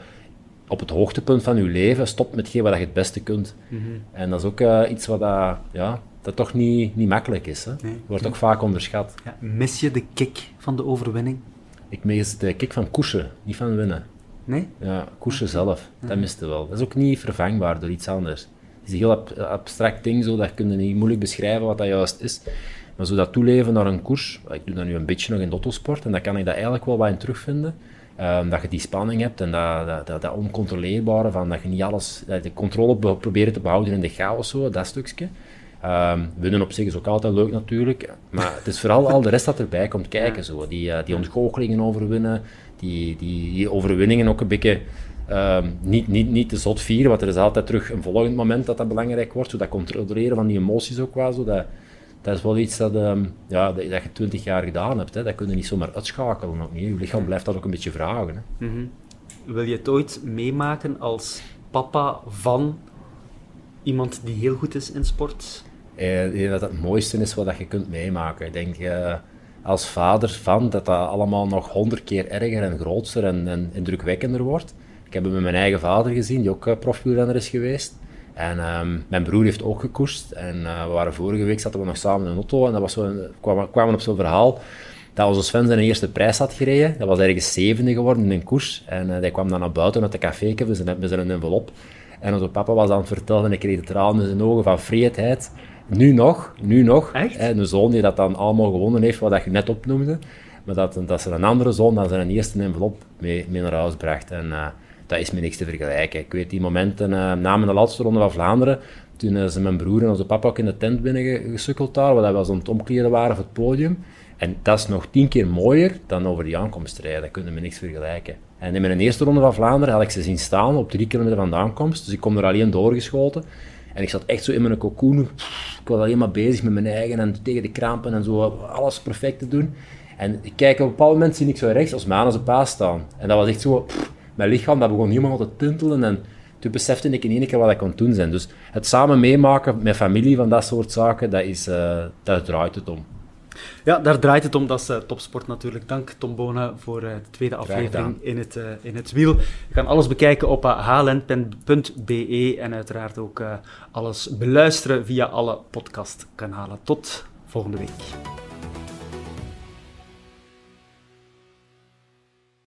op het hoogtepunt van je leven stopt met wat je het beste kunt. Mm -hmm. En dat is ook uh, iets wat uh, ja, dat toch niet, niet makkelijk is. Hè. Nee. Wordt ook vaak onderschat. Ja, mis je de kick van de overwinning? Ik mis de kick van koersen, niet van winnen. Nee? Ja, koersen zelf, dat miste wel. Dat is ook niet vervangbaar door iets anders. Het is een heel ab- abstract ding, zo, dat kun je niet moeilijk beschrijven wat dat juist is. Maar zo dat toeleven naar een koers, ik doe dat nu een beetje nog in de autosport, en daar kan ik dat eigenlijk wel wat in terugvinden. Ehm, dat je die spanning hebt en dat, dat, dat, dat oncontroleerbare, van dat je niet alles, de controle be- proberen te behouden in de chaos, zo, dat stukje. Ehm, winnen op zich is ook altijd leuk natuurlijk, maar het is vooral al de rest dat erbij komt kijken. Zo. Die, eh, die ontgoochelingen overwinnen, die, die, die overwinningen ook een beetje ehm, niet, niet, niet te zot vieren, want er is altijd terug een volgend moment dat dat belangrijk wordt. Zo dat controleren van die emoties ook wel, zo, dat, dat is wel iets dat, ehm, ja, dat, dat je twintig jaar gedaan hebt. Hè. Dat kun je niet zomaar uitschakelen. Ook niet. Je lichaam blijft dat ook een beetje vragen. Hè. Mhm. Wil je het ooit meemaken als papa van iemand die heel goed is in sport? Eh, Ik denk dat dat het mooiste is wat je kunt meemaken. Ik denk eh, als vader van dat dat allemaal nog honderd keer erger en groter en, en indrukwekkender wordt. Ik heb het met mijn eigen vader gezien, die ook uh, profwielrenner is geweest. En ehm, mijn broer heeft ook gekoerst. En eh, we waren vorige week zaten we nog samen in een auto en dat was zo een, kwamen, kwamen op zo'n verhaal dat onze Sven zijn eerste prijs had gereden. Dat was ergens zevende geworden in een koers. En uh, hij kwam dan naar buiten uit de café zijn, met zijn envelop. En onze papa was aan het vertellen en ik kreeg de tranen in zijn ogen van vreedheid. Nu nog, nu nog. Echt? Een zoon die dat dan allemaal gewonnen heeft, wat je net opnoemde. Maar dat, dat ze een andere zoon dan zijn eerste envelop mee, mee naar huis bracht. En uh, dat is met niks te vergelijken. Ik weet die momenten uh, na de laatste ronde van Vlaanderen, toen uh, ze mijn broer en onze papa ook in de tent binnen gesukkeld waren, waar we aan het omkleden waren voor het podium. En dat is nog tien keer mooier dan over die aankomst rijden. Dat kunnen we niks vergelijken. En in mijn eerste ronde van Vlaanderen had ik ze zien staan op drie kilometer van de aankomst. Dus ik kom er alleen doorgeschoten. En ik zat echt zo in mijn cocoon. Ik was alleen maar bezig met mijn eigen en tegen de krampen en zo alles perfect te doen. En ik kijk op een bepaald moment zie ik zo rechts als Maan zijn paas staan. En dat was echt zo, mijn lichaam dat begon helemaal te tintelen. En toen besefte ik in één keer wat ik kon doen zijn. Dus het samen meemaken met familie van dat soort zaken, dat is, uh, daar draait het om. Ja, daar draait het om. Dat is uh, topsport natuurlijk. Dank Tom Bonen voor uh, de tweede aflevering in het, in het wiel. Je kan alles bekijken op hln.be en uiteraard ook alles beluisteren via alle podcastkanalen. Tot volgende week.